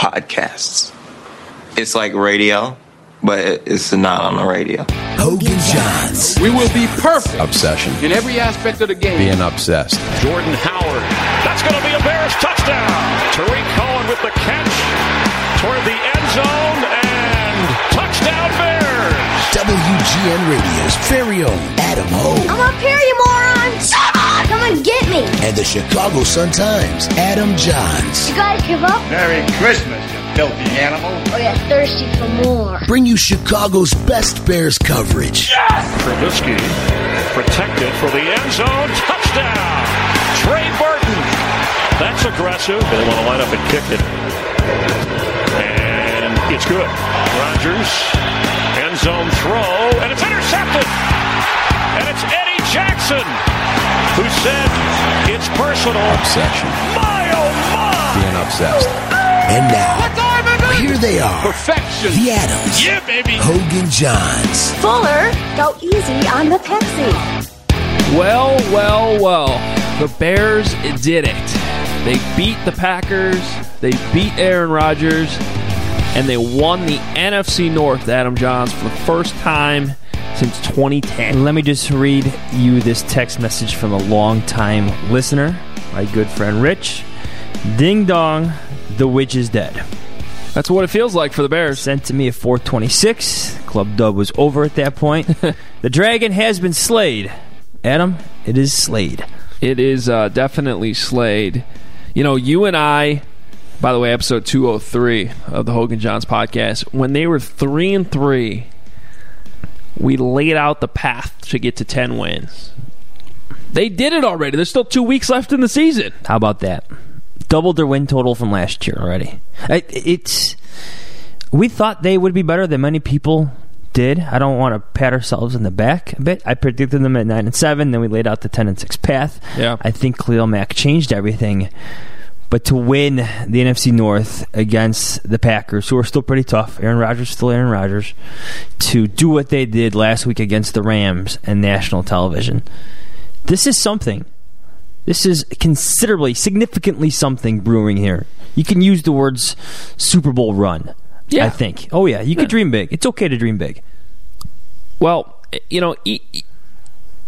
Podcasts. It's like radio, but it's not on the radio. Hogan Johns. We will be perfect Obsession. in every aspect of the game. Being obsessed. Jordan Howard. That's going to be a Bears touchdown. Tarik Cohen with the catch toward the end zone and touchdown Bears. WGN Radio's very own Adam Hoge. I'm up here, you morons! Come and get me! And the Chicago Sun-Times, Adam Jahns. You guys give up? Merry Christmas, you filthy animal. Oh, you're thirsty for more? Bring you Chicago's best Bears coverage. Trubisky protected for the end zone. Touchdown. Trey Burton. That's aggressive. They want to line up and kick it. And it's good. Rodgers. End zone throw. And it's intercepted. And it's Eddie Jackson who said it's personal. Obsession. My oh my. Being obsessed. And now, here they are. Perfection. The Adams. Yeah, baby. Hoge and Jahns. Fuller, go easy on the Pepsi. Well, well, well. The Bears did it. They beat the Packers, they beat Aaron Rodgers, and they won the NFC North, Adam Jahns, for the first time since 2010. Let me just read you this text message from a longtime listener, my good friend Rich. Ding dong, the witch is dead. That's what it feels like for the Bears. Sent to me at 426. Club dub was over at that point. the dragon has been slayed. Adam, it is slayed. It is uh, definitely slayed. You know, you and I, by the way, episode 203 of the Hoge and Jahns podcast, when they were 3 and 3, we laid out the path to get to 10 wins. They did it already. There's still two weeks left in the season. How about that? Doubled their win total from last year already. It's we thought they would be better than many people did. I don't want to pat ourselves in the back a bit. I predicted them at nine and seven. Then we laid out the ten and six path. Yeah. I think Khalil Mack changed everything. But to win the NFC North against the Packers, who are still pretty tough, Aaron Rodgers still Aaron Rodgers, to do what they did last week against the Rams and national television, this is something. This is considerably, significantly something brewing here. You can use the words Super Bowl run. Yeah. I think. Oh yeah, you could dream big. It's okay to dream big. Well, you know, e-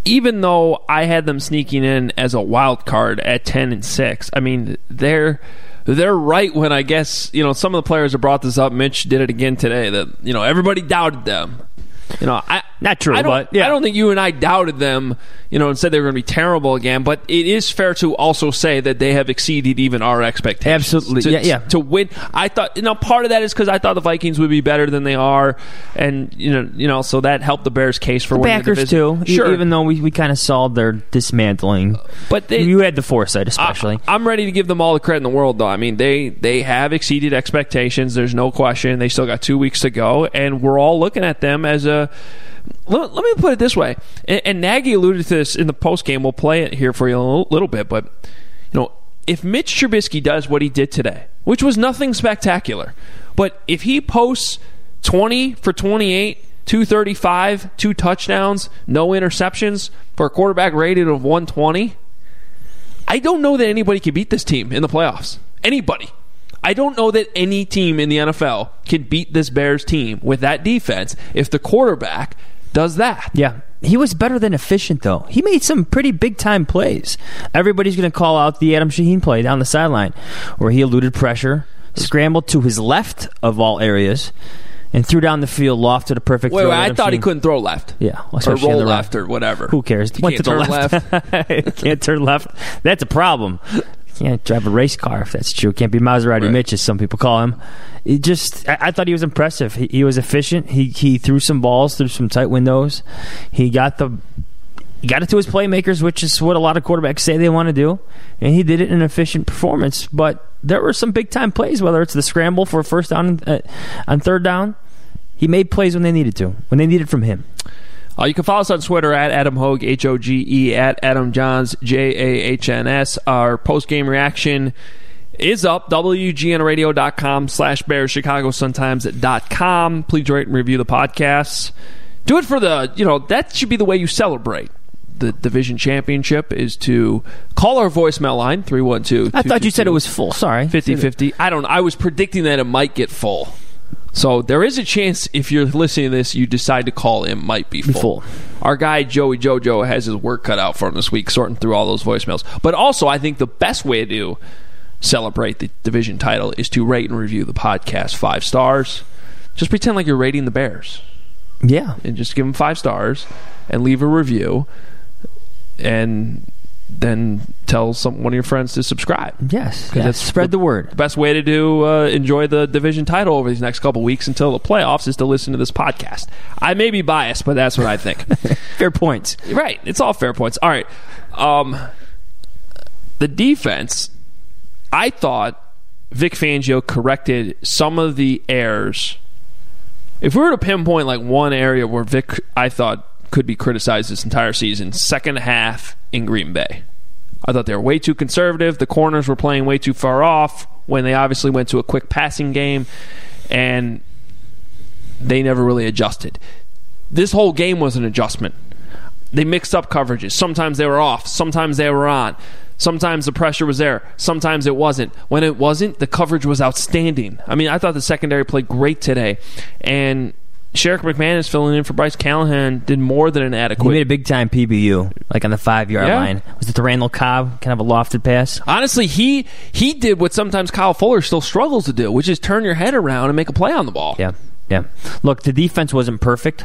even though I had them sneaking in as a wild card at ten and six, I mean they're they're right when I guess you know some of the players have brought this up. Mitch did it again today that you know everybody doubted them. You know, I Not true, I don't, but, yeah. I don't think you and I doubted them. You know, and said they were going to be terrible again. But it is fair to also say that they have exceeded even our expectations. Absolutely. To, Yeah, yeah. To win, I thought. You know, part of that is because I thought the Vikings would be better than they are, and you know, you know, so that helped the Bears' case for The winning Packers the too. division. e- Sure, Even though we, we kind of saw their dismantling, but they, you had the foresight, especially. I, am ready to give them all the credit in the world, though. I mean, they they have exceeded expectations. There's no question. They still got two weeks to go, and we're all looking at them as a. Let, let me put it this way, and, and Nagy alluded to this in the post game. We'll play it here for you a little, little bit, but you know, if Mitch Trubisky does what he did today, which was nothing spectacular, but if he posts 20 for 28. 235, two touchdowns, no interceptions for a quarterback rated of 120. I don't know that anybody can beat this team in the playoffs. Anybody. I don't know that any team in the NFL can beat this Bears team with that defense if the quarterback does that. Yeah. He was better than efficient, though. He made some pretty big time plays. Everybody's going to call out the Adam Shaheen play down the sideline where he eluded pressure, scrambled to his left of all areas, and threw down the field, lofted a perfect Wait, throw. wait, I thought he couldn't throw left. Yeah, or roll the right. left or whatever. Who cares? You Went can't to the turn left. can't turn left. That's a problem. Can't drive a race car if that's true. Can't be Maserati Right. Mitch, as some people call him. He just, I, I thought he was impressive. He, he was efficient. He he threw some balls through some tight windows. He got the he got it to his playmakers, which is what a lot of quarterbacks say they want to do, and he did it in an efficient performance. But there were some big time plays, whether it's the scramble for a first down uh, on third down. He made plays when they needed to, when they needed from him. Uh, you can follow us on Twitter at Adam Hoge, H O G E, at Adam Jahns, J A H N S. Our post game reaction is up, WGNradio.com slash Bears, ChicagoSunTimes.com. Please rate and review the podcasts. Do it for the, you know, that should be the way you celebrate the division championship is to call our voicemail line 312 I thought you said it was full. Sorry. 50 50. I don't know. I was predicting that it might get full. So there is a chance if you're listening to this, you decide to call it might be full. full. Our guy Joey Jojo has his work cut out for him this week, sorting through all those voicemails. But also, I think the best way to celebrate the division title is to rate and review the podcast five stars. Just pretend like you're rating the Bears Yeah. and just give them five stars and leave a review, and then tell some one of your friends to subscribe. Yes. Because yes. Spread the, word. The best way to do uh, enjoy the division title over these next couple weeks until the playoffs is to listen to this podcast. I may be biased, but that's what I think. Fair points. right, it's all fair points. All right, um, the defense. I thought Vic Fangio corrected some of the errors. If we were to pinpoint like one area where Vic, I thought could be criticized this entire season, second half in Green Bay. I thought they were way too conservative. The corners were playing way too far off when they obviously went to a quick passing game, and they never really adjusted. This whole game was an adjustment. They mixed up coverages. Sometimes they were off, sometimes they were on. Sometimes the pressure was there, sometimes it wasn't. When it wasn't, the coverage was outstanding. I mean, I thought the secondary played great today, and Sherrick McManus filling in for Bryce Callahan did more than an adequate. He made a big time PBU, like on the five yard Yeah. line. Was it the Randall Cobb, kind of a lofted pass? Honestly, he he did what sometimes Kyle Fuller still struggles to do, which is turn your head around and make a play on the ball. Yeah, yeah. Look, the defense wasn't perfect.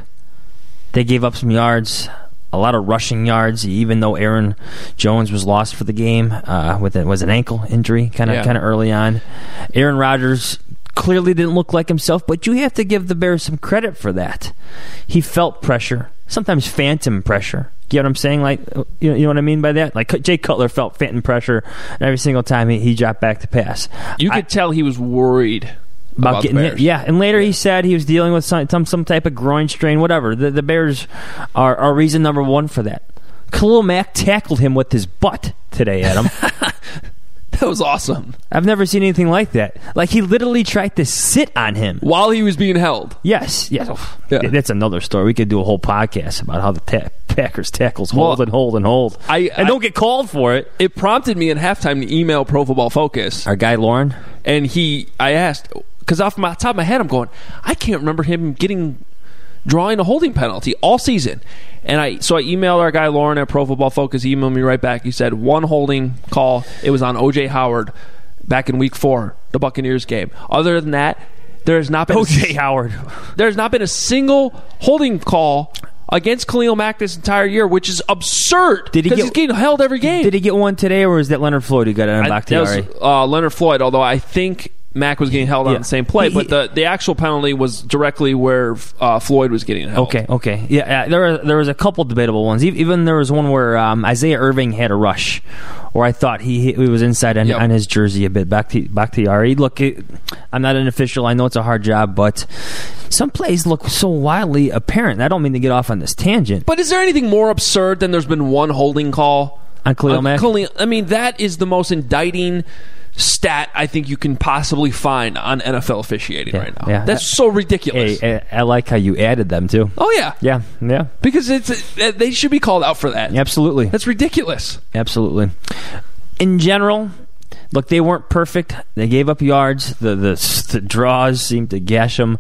They gave up some yards, a lot of rushing yards, even though Aaron Jones was lost for the game uh, with it was an ankle injury, kind of Yeah. kind of early on. Aaron Rodgers clearly didn't look like himself, but you have to give the Bears some credit for that. He felt pressure, sometimes phantom pressure. You know what I'm saying? Like, you know, you know what I mean by that? Like Jay Cutler felt phantom pressure every single time he, he dropped back to pass. You I- could tell he was worried about, about, getting hit. Yeah, and later he said he was dealing with some some, some type of groin strain, whatever. The, the Bears are, are reason number one for that. Khalil Mack tackled him with his butt today, Adam. That was awesome. I've never seen anything like that. Like he literally tried to sit on him. While he was being held. Yes, yes. Oh, yeah. That's another story. We could do a whole podcast about how the ta- Packers tackles Well, hold and hold and hold, I- and I- don't get called for it. It prompted me at halftime to email Pro Football Focus, Our guy Lauren. and he, I asked because off my top of my head, I'm going, I can't remember him getting drawing a holding penalty all season. And I so I emailed our guy Lauren at Pro Football Focus. He emailed me right back. He said one holding call. It was on OJ Howard back in Week Four, the Buccaneers game. Other than that, there has not been a OJ Howard. There has not been a single holding call against Khalil Mack this entire year, which is absurd. Did he get- he's getting held every game? Did he get one today, or was that Leonard Floyd who got it on I- that was uh, Leonard Floyd, although I think Mack was getting held on Yeah. the same play, but the, the actual penalty was directly where uh, Floyd was getting held. Okay, okay, yeah. Uh, there were there was a couple debatable ones. Even there was one where um, Isaiah Irving had a rush, where I thought he, he was inside on, Yep. on his jersey a bit. Back to Bakhtiari. Look, it, I'm not an official. I know it's a hard job, but some plays look so wildly apparent. I don't mean to get off on this tangent. But is there anything more absurd than there's been one holding call? On Khalil on Mack? Khalil- I mean, that is the most indicting stat I think you can possibly find on NFL officiating Yeah, right now. yeah. That's so ridiculous. Hey, I, I like how you added them too. oh, yeah. Yeah, yeah, Because it's uh, they should be called out for that. absolutely. That's ridiculous. Absolutely. In general, look, they weren't perfect. They gave up yards. The the, the draws seemed to gash them.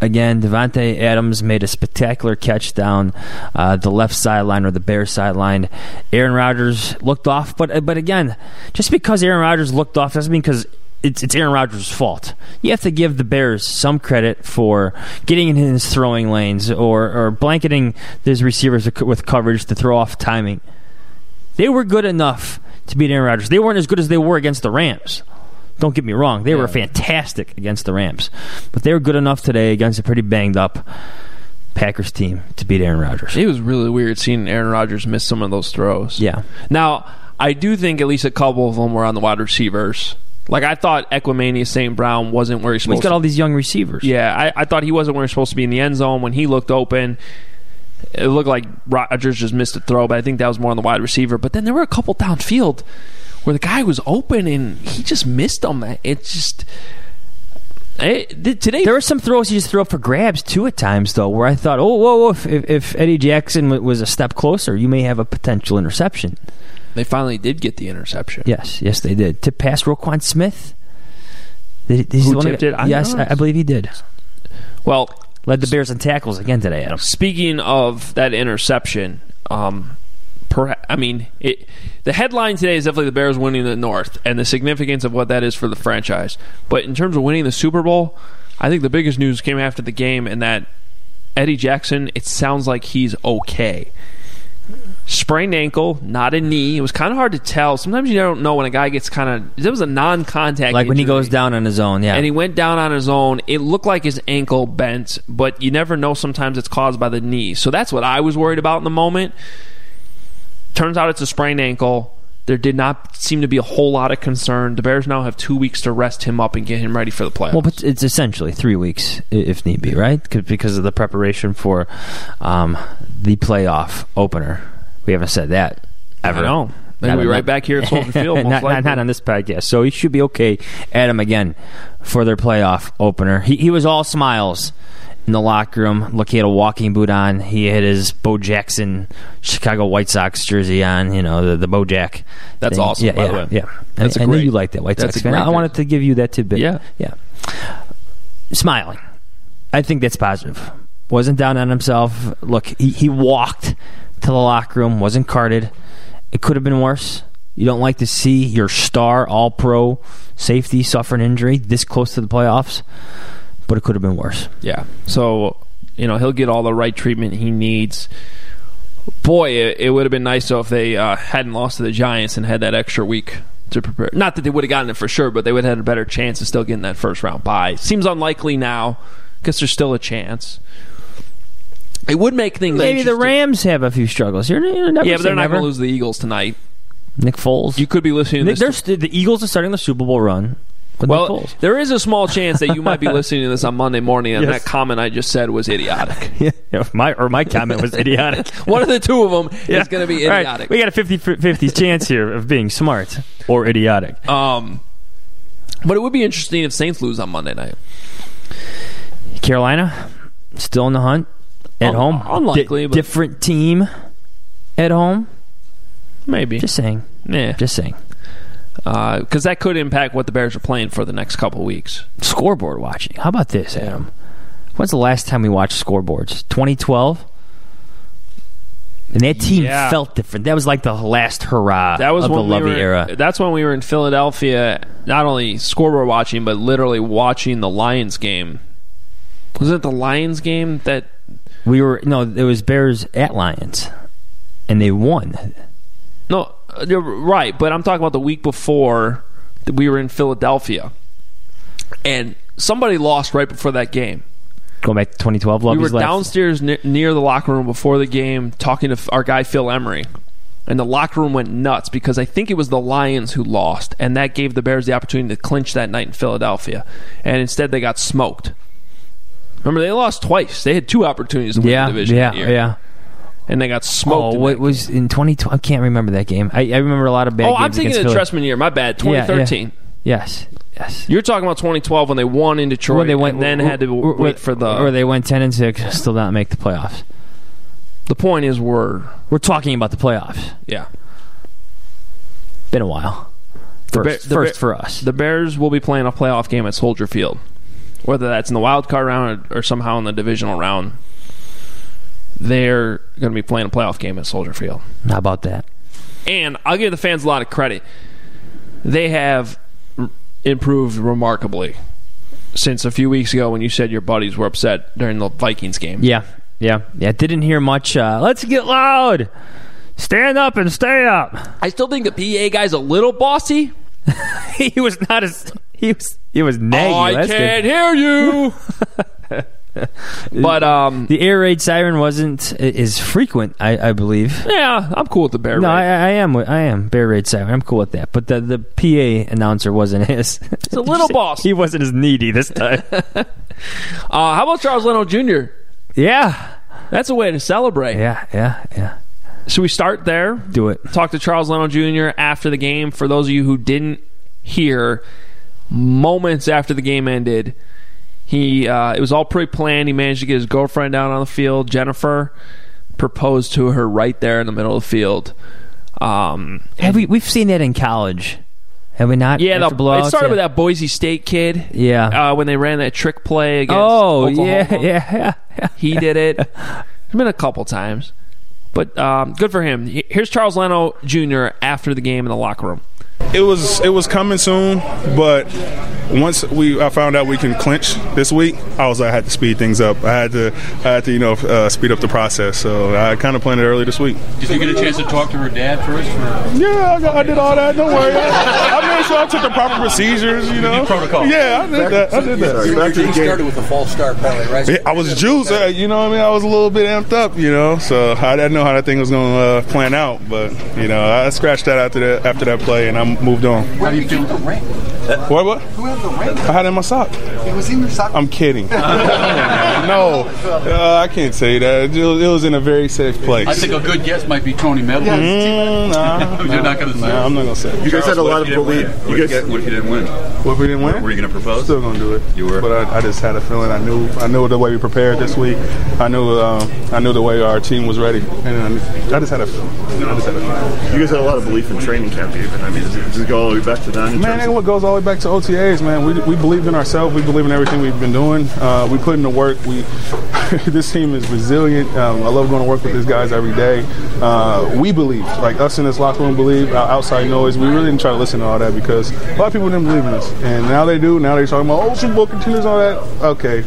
Again, Davante Adams made a spectacular catch down uh, the left sideline or the Bear sideline. Aaron Rodgers looked off, but but again, just because Aaron Rodgers looked off doesn't mean because it's, it's Aaron Rodgers' fault. You have to give the Bears some credit for getting in his throwing lanes or, or blanketing his receivers with coverage to throw off timing. They were good enough to beat Aaron Rodgers. They weren't as good as they were against the Rams. Don't get me wrong; they were fantastic against the Rams, but they were good enough today against a pretty banged up Packers team to beat Aaron Rodgers. It was really weird seeing Aaron Rodgers miss some of those throws. Yeah. Now, I do think at least a couple of them were on the wide receivers. Like I thought Equanimeous St. Brown wasn't where he's supposed to be. he's got to all these young receivers. Yeah, I, I thought he wasn't where he's supposed to be in the end zone. When he looked open, it looked like Rodgers just missed a throw, but I think that was more on the wide receiver. But then there were a couple downfield where the guy was open and he just missed them. It's just. It, th- today, There were some throws he just threw up for grabs too at times, though, where I thought, oh, whoa, whoa, if, if, Eddie Jackson w- was a step closer, you may have a potential interception. they finally did get the interception. Yes, yes, they did. To pass Roquan Smith. Did, did Who the one tipped that- it? I yes. I, I believe he did. Well, Led the Bears in tackles again today, Adam. Speaking of that interception, um, per, I mean, it, the headline today is definitely the Bears winning the North and the significance of what that is for the franchise. But in terms of winning the Super Bowl, I think the biggest news came after the game, and that Eddie Jackson, it sounds like he's okay. Sprained ankle, not a knee. It was kind of hard to tell. Sometimes you don't know when a guy gets kind of. It was a non-contact, Like when he goes down on his own, yeah. And he went down on his own. It looked like his ankle bent, but you never know. Sometimes it's caused by the knee. So that's what I was worried about in the moment. Turns out it's a sprained ankle. There did not seem to be a whole lot of concern. The Bears now have two weeks to rest him up and get him ready for the playoffs. Well, but it's essentially three weeks, if need be, right? Because of the preparation for um, the playoff opener. We haven't said that ever. I know. Gonna be Not- right back here at Soldier Field, not, not, not on this podcast. So he should be okay. Adam again for their playoff opener. He, he was all smiles in the locker room. Look, he had a walking boot on. He had his Bo Jackson Chicago White Sox jersey on. You know the the Bo Jack. That's thing. awesome, Yeah, by yeah, the way. yeah. That's I, a I knew great- you liked that White Sox fan. I wanted to give you that tidbit. Yeah. yeah. Smiling. I think that's positive. Wasn't down on himself. Look, he, he walked to the locker room. Wasn't carted. It could have been worse. You don't like to see your star, all pro safety suffer an injury this close to the playoffs, but it could have been worse. Yeah. So, you know, he'll get all the right treatment he needs. Boy, it, it would have been nice though if they uh, hadn't lost to the Giants and had that extra week to prepare. Not that they would have gotten it for sure, but they would have had a better chance of still getting that first round bye. Seems unlikely now because there's still a chance. It would make things Maybe the. Rams have a few struggles. You're, you're never Yeah, but they're not going to lose the Eagles tonight. Nick Foles. You could be listening to Nick, this. they're st- the Eagles are starting the Super Bowl run. With well, Nick Foles. there is a small chance that you might be listening to this on Monday morning, and Yes. that comment I just said was idiotic. Yeah, yeah, my or my comment was idiotic. One of the two of them is going to be All right, idiotic. we got a 50 50 chance here of being smart or idiotic. Um, but it would be interesting if Saints lose on Monday night. Carolina still in the hunt at Un- home. unlikely, but- different team at home. Maybe. Just saying. yeah. Just saying. Uh, because that could impact what the Bears are playing for the next couple weeks. Scoreboard watching. How about this, Adam? When's the last time we watched scoreboards? 2012. And that team Yeah. felt different. That was like the last hurrah That was of the when we Lovey were, era. That's when we were in Philadelphia, not only scoreboard watching, but literally watching the Lions game. Was it the Lions game that? We were no, it was Bears at Lions, and they won. No, you're right. But I'm talking about the week before that we were in Philadelphia, and somebody lost right before that game. Going back to 2012, we were left. downstairs ne- near the locker room before the game talking to our guy Phil Emery. And the locker room went nuts because I think it was the Lions who lost, and that gave the Bears the opportunity to clinch that night in Philadelphia. And instead, they got smoked. Remember, they lost twice. They had two opportunities to win Yeah, the division yeah, that year, yeah. and they got smoked. Oh, that was in 2012? I can't remember that game. I, I remember a lot of bad game. games. Oh, I'm thinking of the. Trestman year. My bad. Yeah, yeah. 2013. Yes, yes. You're talking about 2012 when they won in Detroit, When they went, and then had to or- wait for the. or they went 10 and six, still not make the playoffs. the point is, we're We're talking about the playoffs. yeah. Been a while. The First, the first Bear- for us. The Bears will be playing a playoff game at Soldier Field, whether that's in the wild card round or, or somehow in the divisional round. They're going to be playing a playoff game at Soldier Field, How about that? and I'll give the fans a lot of credit. They have r- improved remarkably since a few weeks ago when you said your buddies were upset during the Vikings game. Yeah, yeah, yeah. Didn't hear much. Uh, Let's get loud. Stand up and stay up. I still think the PA guy's a little bossy. he was not as he was. He was nagging. I That's can't hear you. But um, the air raid siren wasn't is frequent. I, I believe. yeah, I'm cool with the bear. No, I, raid. I am. I am bear raid siren. I'm cool with that. But the the PA announcer wasn't his. It's a little boss. He wasn't as needy this time. uh, how about Charles Leno Jr.? yeah, That's a way to celebrate. yeah, yeah, yeah. Should we start there? Do it. Talk to Charles Leno Jr. after the game. For those of you who didn't hear, moments after the game ended, he uh, it was all pre-planned. He managed to get his girlfriend down on the field. Jennifer proposed to her right there in the middle of the field. Um, Have we? We've seen that in college. Have we not? yeah, the, blowouts? it started Yeah. with that Boise State kid. Yeah. uh, when they ran that trick play against. oh Oklahoma. yeah, yeah, yeah. He did it. There's been a couple times, but um, good for him. Here's Charles Leno Jr. after the game in the locker room. It was it was coming soon, but once we I found out we can clinch this week, I was I had to speed things up. I had to I had to you know uh, speed up the process. So I kind of planned it early this week. Did you get a chance to talk to her dad first? For Yeah, I, got, I did all that. Don't worry. I, I made sure I took the proper procedures. You know, protocol. Yeah, I did that. I did that. He started with a false start penalty, right? Yeah, I was juiced. Uh, you know what I mean? I was a little bit amped up, you know, so I didn't know how that thing was going to uh, plan out. But, you know, I scratched that after that, after that play and I moved on. how do you feel? The ring. What, what? Who had the ring? I had it in my sock. It was in your sock. I'm kidding. no, uh, I can't say that. It was, it was in a very safe place. I think a good guess might be Tony Medley. Mm, nah, You're not gonna say Nah, I'm not going to say. You guys had a lot of belief. You guys, you- what if you didn't win? What if we didn't win? Were you going to propose? Still gonna do it. You were? but I, I just had a feeling. I knew. I knew the way we prepared this week. I knew. Um, I knew the way our team was ready, and I, I just had a feeling. I just had a feeling. you guys had a lot of belief in training camp, even. I mean, does it, go all the way back to then? in Man, it goes all the way back to OTAs, man. We, we believed in ourselves. We believe in everything we've been doing. Uh, we put in the work. We this team is resilient. Um, I love going to work with these guys every day. Uh, we believe, like us in this locker room, believe. Outside noise. We really didn't try to listen to all that because a lot of people didn't believe in us, and now they do. Now they're talking about oh Super Bowl contenders, all that. Okay,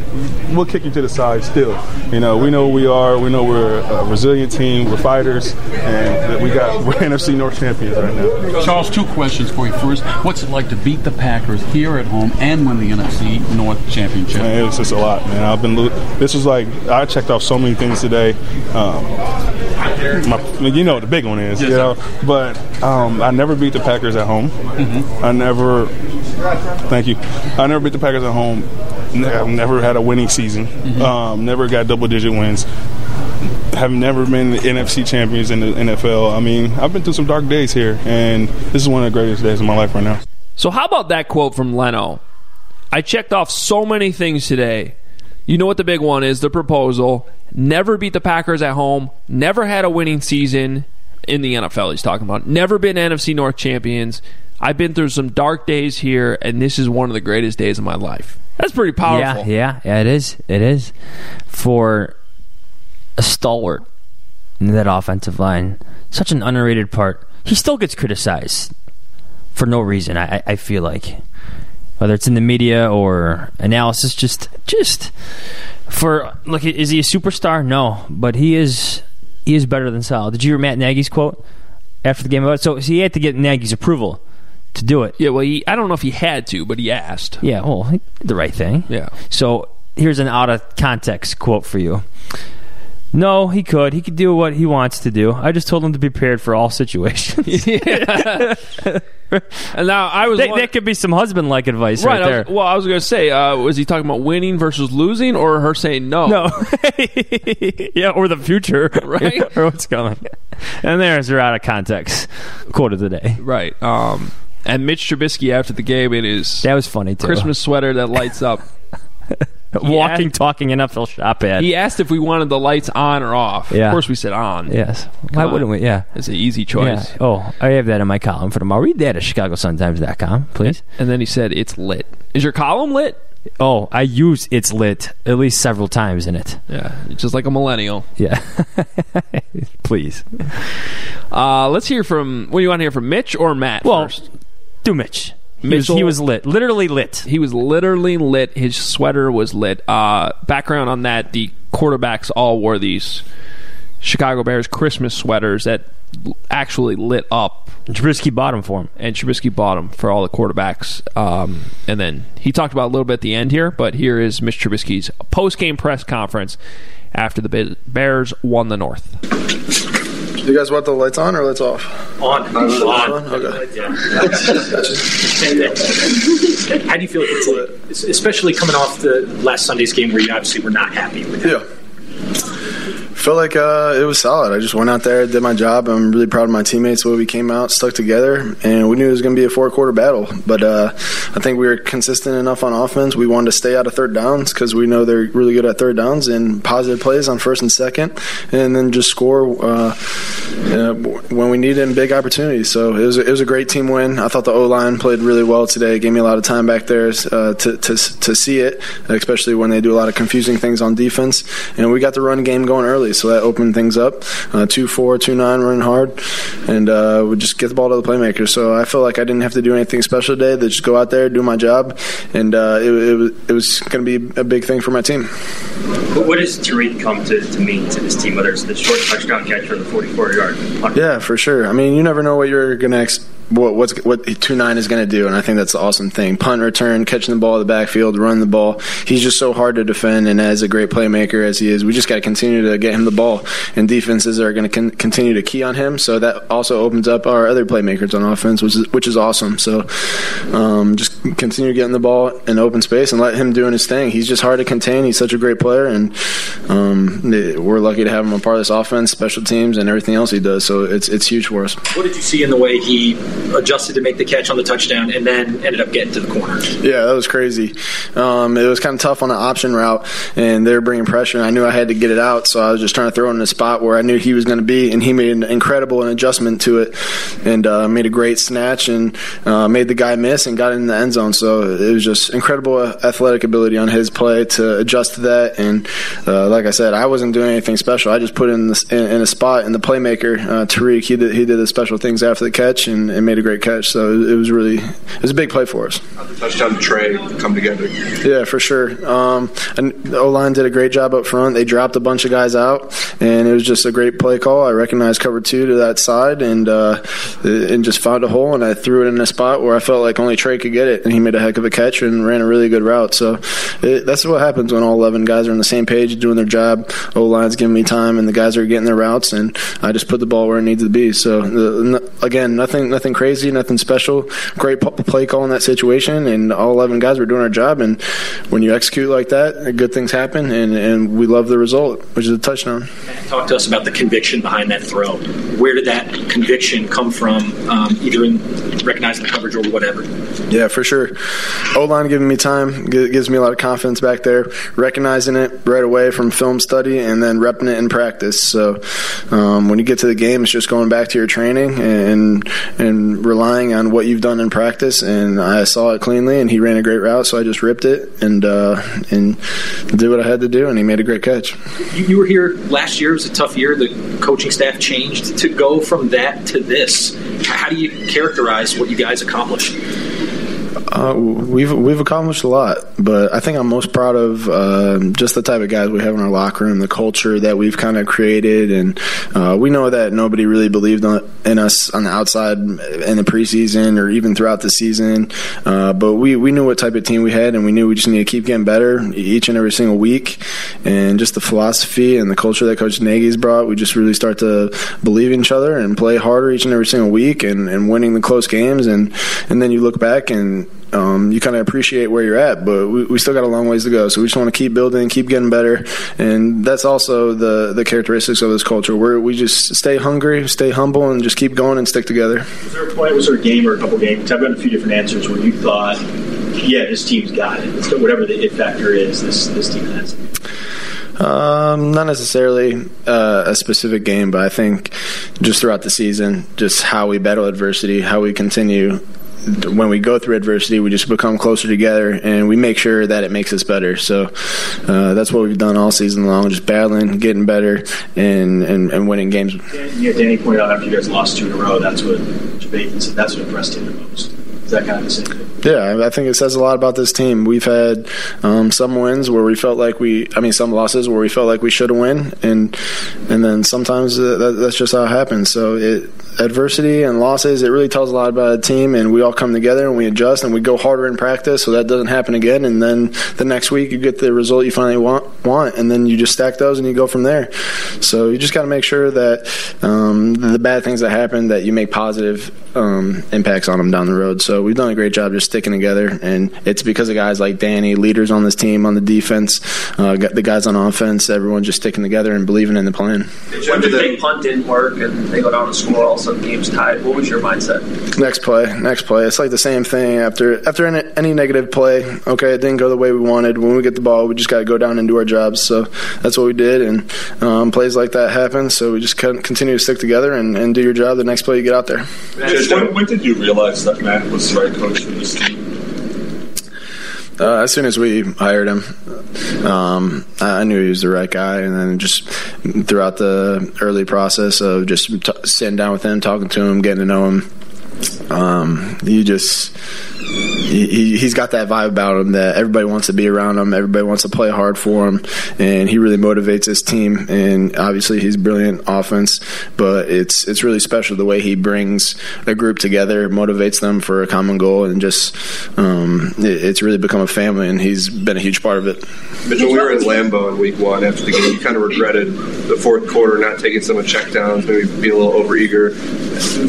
we'll kick you to the side. Still, you know, we know who we are. We know we're a resilient team. We're fighters, and we got we're NFC North champions right now. Charles, two questions for you. First, what's it like to beat the Packers here at home and win the NFC North Championship? Man, it was just a lot, man. I've been. This was like I checked off so many things today. Um, my, you know what the big one is, Yes, you sir. know. But um, I never beat the Packers at home. I never. Thank you. I never beat the Packers at home. I've never had a winning season. Um, never got double digit wins. Have never been the NFC champions in the NFL. I mean, I've been through some dark days here, and this is one of the greatest days of my life right now. So, how about that quote from Leno? I checked off so many things today. You know what the big one is the proposal. Never beat the Packers at home. Never had a winning season in the NFL, he's talking about. Never been NFC North champions. I've been through some dark days here, and this is one of the greatest days of my life. That's pretty powerful. Yeah, yeah, yeah, it is. It is for a stalwart in that offensive line. Such an underrated part. He still gets criticized for no reason. I, I- feel like whether it's in the media or analysis, just just for look. Is he a superstar? No, but he is. He is better than Sal. Did you hear Matt Nagy's quote after the game about it? So, so he had to get Nagy's approval to do it. Yeah, well, he, I don't know if he had to, but he asked. Yeah, well, he did the right thing. Yeah. So here's an out of context quote for you. No, he could. He could do what he wants to do. I just told him to be prepared for all situations. And now I was that, wondering- that could be some husband-like advice right. right, I there. was, well, I was going to say, uh, was he talking about winning versus losing, or her saying no? no, yeah, or the future, Right. or what's coming. And there's your out of context quote of the day. Right. Um, and Mitch Trubisky after the game it is That was funny too. Christmas sweater that lights up. Walking, Yeah. talking NFL shop ad. He asked if we wanted the lights on or off. Yeah. Of course, we said on. Yes. Why on. wouldn't we? Yeah. It's an easy choice. Yeah. Oh, I have that in my column for tomorrow. Read that at ChicagoSunTimes.com, please. And then he said, "It's lit." Is your column lit? Oh, I use it's lit at least several times in it. Yeah, just like a millennial. Yeah. please. Uh, let's hear from. What do you want to hear from Mitch or Matt Well, first? Do Mitch. He was, Mitchell- he was lit. Literally lit. He was literally lit. His sweater was lit. Uh, background on that: the quarterbacks all wore these Chicago Bears Christmas sweaters that actually lit up. Trubisky bottom for him, and Trubisky bottom for all the quarterbacks. Um, and then he talked about a little bit at the end here, but here is Mitch Trubisky's post game press conference after the Bears won the North. You guys want the lights on or lights off? On. On. on? Okay. Yeah. How do you feel like especially coming off the last Sunday's game where you obviously were not happy with it? Yeah. Felt like uh, it was solid. I just went out there, did my job. I'm really proud of my teammates. The way we came out, stuck together, and we knew it was going to be a four quarter battle. But uh, I think we were consistent enough on offense. We wanted to stay out of third downs because we know they're really good at third downs and positive plays on first and second, and then just score uh, when we needed in big opportunities. So it was, a, it was a great team win. I thought the O line played really well today. It gave me a lot of time back there uh, to, to, to see it, especially when they do a lot of confusing things on defense. And we got the run game going early so that opened things up. Uh, two four, two nine, running hard, and uh, would just get the ball to the playmakers. So I felt like I didn't have to do anything special today. They just go out there, do my job, and uh, it, it, was it was going to be a big thing for my team. What does Tarik come to, to mean to this team, whether it's the short touchdown catch or the 44 yard? Yeah, for sure. I mean, you never know what you're going to. Ex- what what's what two nine is going to do, and I think that's the awesome thing. Punt return, catching the ball in the backfield, run the ball. He's just so hard to defend, and as a great playmaker as he is, we just got to continue to get him the ball. And defenses are going to con- continue to key on him, so that also opens up our other playmakers on offense, which is which is awesome. So um, just continue getting the ball in open space and let him doing his thing. He's just hard to contain. He's such a great player, and um, we're lucky to have him a part of this offense, special teams, and everything else he does. So it's it's huge for us. What did you see in the way he adjusted to make the catch on the touchdown and then ended up getting to the corner. Yeah, that was crazy. Um, it was kind of tough on the option route, and they were bringing pressure. And I knew I had to get it out, so I was just trying to throw it in a spot where I knew he was going to be, and he made an incredible adjustment to it, and uh, made a great snatch and uh, made the guy miss and got in the end zone. So it was just incredible athletic ability on his play to adjust to that. And uh, like I said, I wasn't doing anything special. I just put in, in, in a spot, and the playmaker uh, Tarik he did he did the special things after the catch and, and made a great catch. So it was really it was a big play for us. How the touchdown Trey come together? Yeah, for sure. Um, and the O line did a great job up front. They dropped a bunch of guys out, and it was just a great play call. I recognized cover two to that side, and uh, and just found a hole, and I threw it in a spot where I felt like only Trey could get it, and he made a heck of a catch and ran a really good route. So it, that's what happens when all eleven guys are on the same page doing their job. O line's giving me time, and the guys are getting their routes, and I just put the ball where it needed to be. So the, again, nothing nothing crazy, nothing special. Great play call in that situation, and all 11 guys were doing our job. And when you execute like that, good things happen, and, and we love the result, which is a touchdown. Talk to us about the conviction behind that throw. Where did that conviction come from, um, either in recognizing the coverage or whatever? Yeah, for sure. O line giving me time gives me a lot of confidence back there, recognizing it right away from film study, and then repping it in practice. So um, when you get to the game, it's just going back to your training and and relying on what you've done in practice. And I saw it cleanly, and he ran a great route, so I just ripped it and uh, and did what I had to do, and he made a great catch. You, you were here last year; it was a tough year. The coaching staff changed to go from that to this. How do you characterize what you guys accomplished? Uh, we've we've accomplished a lot, but I think I'm most proud of uh, just the type of guys we have in our locker room, the culture that we've kind of created, and uh, we know that nobody really believed in us on the outside in the preseason or even throughout the season. Uh, but we we knew what type of team we had, and we knew we just need to keep getting better each and every single week, and just the philosophy and the culture that Coach Nagy's brought. We just really start to believe in each other and play harder each and every single week, and, and winning the close games, and and then you look back and um, you kind of appreciate where you're at, but we, we, still got a long ways to go. So we just want to keep building, keep getting better, and that's also the the characteristics of this culture. Where we just stay hungry, stay humble, and just keep going and stick together. Was there a point? Was there a game or a couple games? I've got a few different answers where you thought, yeah, this team's got it. whatever the it factor is, this this team has. Um, not necessarily uh, a specific game, but I think just throughout the season, just how we battle adversity, how we continue when we go through adversity, we just become closer together, and we make sure that it makes us better. So uh, that's what we've done all season long, just battling, getting better, and and, and winning games. Yeah, Danny pointed out after you guys lost two in a row, that's what said. That's what impressed him the most. Is that kind of the same thing? Yeah, I think it says a lot about this team. We've had um, some wins where we felt like we, I mean, some losses where we felt like we should have win, and and then sometimes uh, that, that's just how it happens. So it adversity and losses, it really tells a lot about a team, and we all come together and we adjust and we go harder in practice so that doesn't happen again. And then the next week you get the result you finally want, want and then you just stack those and you go from there. So you just got to make sure that um, the bad things that happen that you make positive um, impacts on them down the road. So we've done a great job just sticking together, and it's because of guys like Danny, leaders on this team, on the defense, uh, the guys on offense, everyone just sticking together and believing in the plan. When the big punt didn't work and they go down and score, all of a sudden game's tied. What was your mindset? Next play, next play. It's like the same thing after after any, any negative play. Okay, it didn't go the way we wanted. When we get the ball, we just got to go down and do our jobs. So that's what we did, and um, plays like that happen. So we just continue to stick together and, and do your job. The next play you get out there. When, when did you realize that Matt was the right coach for this team? Uh, as soon as we hired him, um, I knew he was the right guy, and then just throughout the early process of just t- sitting down with him, talking to him, getting to know him, um, you just he, has got that vibe about him that everybody wants to be around him. Everybody wants to play hard for him, and he really motivates his team. And obviously, he's brilliant offense, but it's it's really special the way he brings a group together, motivates them for a common goal, and just um, it, it's really become a family. And he's been a huge part of it. Mitchell, we were in Lambeau in Week One after the game. You kind of regretted the fourth quarter, not taking some of checkdowns, maybe being a little overeager.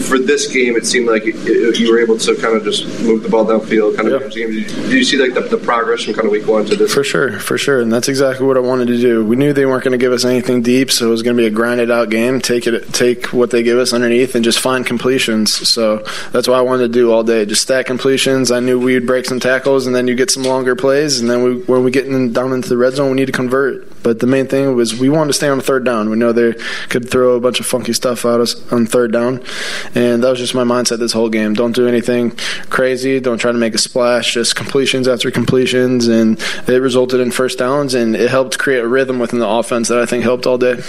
For this game, it seemed like you were able to kind of just move the ball downfield, kind of yeah. Did you see like the, the, progress from kind of week one to this? For sure, for sure, and that's exactly what I wanted to do. We knew they weren't going to give us anything deep, so it was going to be a grinded out game. Take it, take what they give us underneath, and just find completions. So that's what I wanted to do all day. Just stack completions. I knew we'd break some tackles, and then you get some longer plays, and then we, when we get in, down into the red zone, we need to convert. But the main thing was we wanted to stay on third down. We know they could throw a bunch of funky stuff at us on third down, and that was just my mindset this whole game. Don't do anything crazy. Don't try to make a splash. Just completions after completions, and it resulted in first downs, and it helped create a rhythm within the offense that I think helped all day.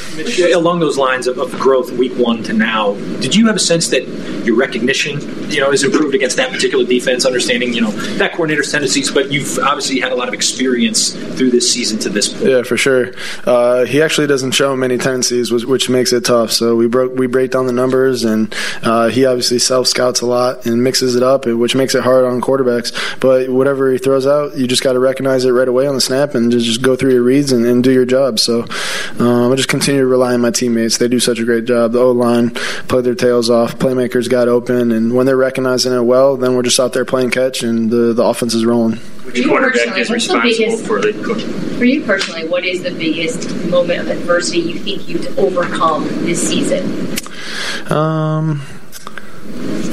Along those lines of, of growth, week one to now, did you have a sense that your recognition, you know, is improved against that particular defense? Understanding, you know, that coordinator's tendencies, but you've obviously had a lot of experience through this season to this point. Yeah, for sure. Uh, he actually doesn't show many tendencies, which, which, makes it tough. So we broke we break down the numbers, and uh, he obviously self scouts a lot and mixes it up, which makes it hard on quarterbacks. But whatever he throws out, you just got to recognize it right away on the snap and just, just go through your reads and, and do your job. So um, I just continue to rely on my teammates. They do such a great job. The O line played their tails off. Playmakers got open, and when they're recognizing it well, then we're just out there playing catch, and the, the offense is rolling. Which quarterback is responsible biggest, for the For you personally, what is the biggest moment of adversity you think you've overcome this season? Um.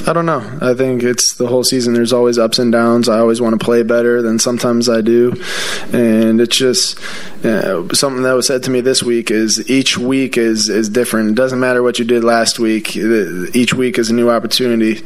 I don't know. I think it's the whole season. There's always ups and downs. I always want to play better than sometimes I do, and it's just uh, something that was said to me this week. Is each week is is different. It doesn't matter what you did last week. Each week is a new opportunity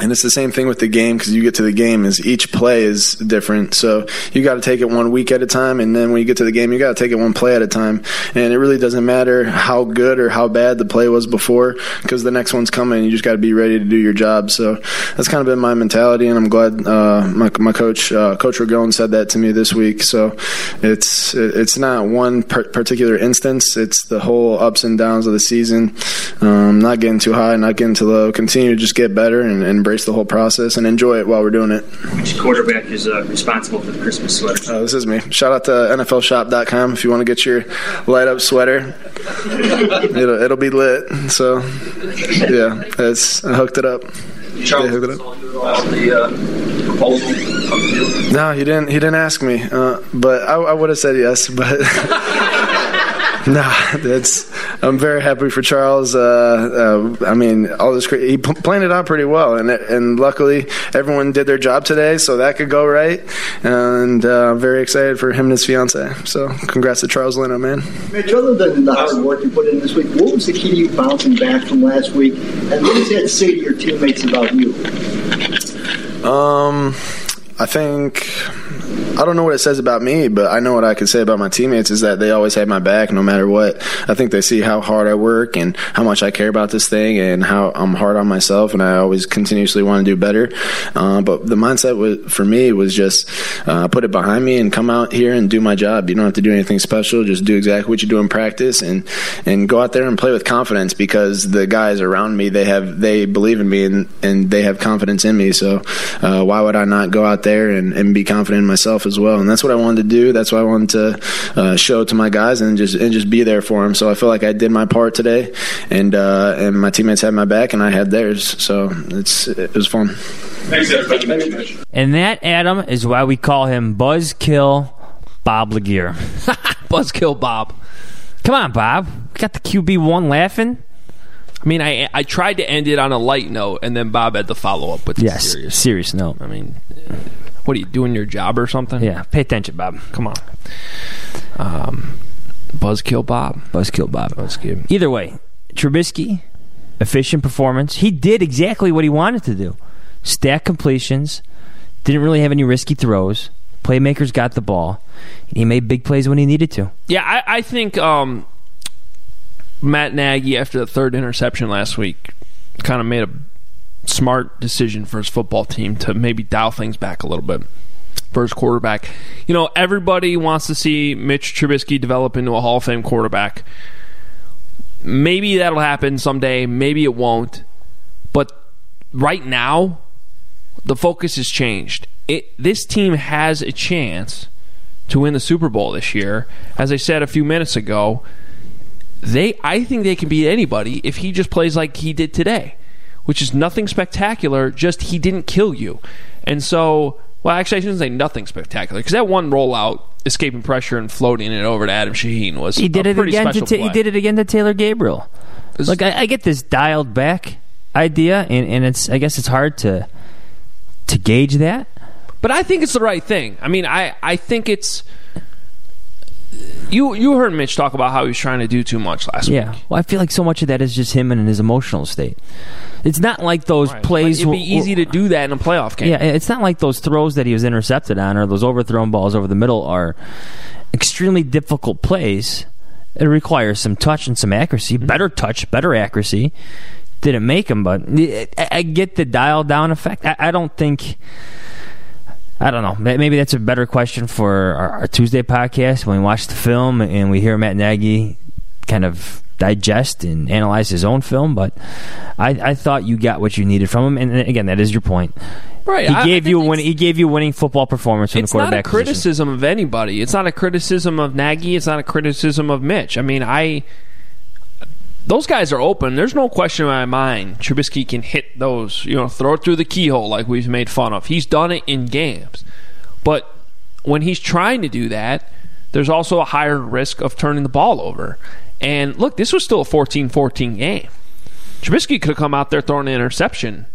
and it's the same thing with the game because you get to the game is each play is different. So you got to take it one week at a time and then when you get to the game you got to take it one play at a time. And it really doesn't matter how good or how bad the play was before because the next one's coming you just got to be ready to do your job. So that's kind of been my mentality and i'm glad uh, my, my coach uh, coach Ragone said that to me this week. So it's it's not one particular instance. It's the whole ups and downs of the season. Um, not getting too high not getting too low. Continue to just get better and, and embrace the whole process and enjoy it while we're doing it. Which quarterback is uh, responsible for the Christmas sweater? Uh, this is me. Shout out to NFLShop.com if you want to get your light up sweater. it'll, it'll be lit. So, yeah, it's, I hooked it up. Charles, hooked it up. Uh, no, he didn't. He didn't ask me, uh, but I, I would have said yes. But nah, that's I'm very happy for Charles. Uh, uh, I mean, all this he planned it out pretty well, and and luckily everyone did their job today, so that could go right. And uh, I'm very excited for him and his fiance. So congrats to Charles Leno, man. Mitch, other than the hard work you put in this week, what was the key to you bouncing back from last week, and what does that say to your teammates about you? Um. I think I don't know what it says about me, but I know what I can say about my teammates is that they always have my back no matter what. I think they see how hard I work and how much I care about this thing and how I'm hard on myself and I always continuously want to do better. Uh, but the mindset was, for me was just uh, put it behind me and come out here and do my job. You don't have to do anything special. Just do exactly what you do in practice and and go out there and play with confidence because the guys around me they have they believe in me and and they have confidence in me. So uh, why would I not go out there and, and be confident in as well? And that's what I wanted to do. That's what I wanted to uh, show to my guys and just and just be there for them. So I feel like I did my part today, and uh, and my teammates had my back and I had theirs. So it's it was fun. Thanks, everybody. And that, Adam, is why we call him Buzzkill Bob LeGere. Buzzkill Bob. Come on, Bob. We got the QB one laughing. I mean, I I tried to end it on a light note, and then Bob had to follow up with the Yes, serious. serious note. I mean, what are you doing your job or something? Yeah, pay attention, Bob. Come on. Um, Buzzkill Bob. Buzzkill Bob. Buzzkill. Either way, Trubisky, efficient performance. He did exactly what he wanted to do. Stack completions. Didn't really have any risky throws. Playmakers got the ball. He made big plays when he needed to. Yeah, I, I think um, Matt Nagy, after the third interception last week, kind of made a smart decision for his football team to maybe dial things back a little bit his quarterback. You know, everybody wants to see Mitch Trubisky develop into a Hall of Fame quarterback. Maybe that'll happen someday. Maybe it won't. But right now, the focus has changed. It this team has a chance to win the Super Bowl this year. As I said a few minutes ago, they I think they can beat anybody if he just plays like he did today, which is nothing spectacular, just he didn't kill you. And so, well, actually I shouldn't say nothing spectacular because that one rollout, escaping pressure and floating it over to Adam Shaheen was He did a it pretty again. To ta- he did it again to Taylor Gabriel. Look, I, I get this dialed back idea, and, and it's I guess it's hard to to gauge that. But I think it's the right thing. I mean, I, I think it's you you heard Mitch talk about how he was trying to do too much last Yeah. week. Yeah, well, I feel like so much of that is just him and his emotional state. It's not like those Right. plays. But it'd be were- easy to do that in a playoff game. Yeah, it's not like those throws that he was intercepted on or those overthrown balls over the middle are extremely difficult plays. It requires some touch and some accuracy, Mm-hmm. better touch, better accuracy. Didn't make him, but I, I get the dial down effect. I, I don't think. I don't know. Maybe that's a better question for our, our Tuesday podcast when we watch the film and we hear Matt Nagy kind of digest and analyze his own film. But I, I thought you got what you needed from him, and again, that is your point. Right. He I- I gave you a win- He gave you a winning football performance from the it's not a quarterback position. criticism of anybody. It's not a criticism of Nagy. It's not a criticism of Mitch. I mean, I those guys are open. There's no question in my mind. Trubisky can hit those, you know, throw it through the keyhole like we've made fun of. He's done it in games, but when he's trying to do that, there's also a higher risk of turning the ball over. And look, this was still a 14-14 game. Trubisky could have come out there throwing an interception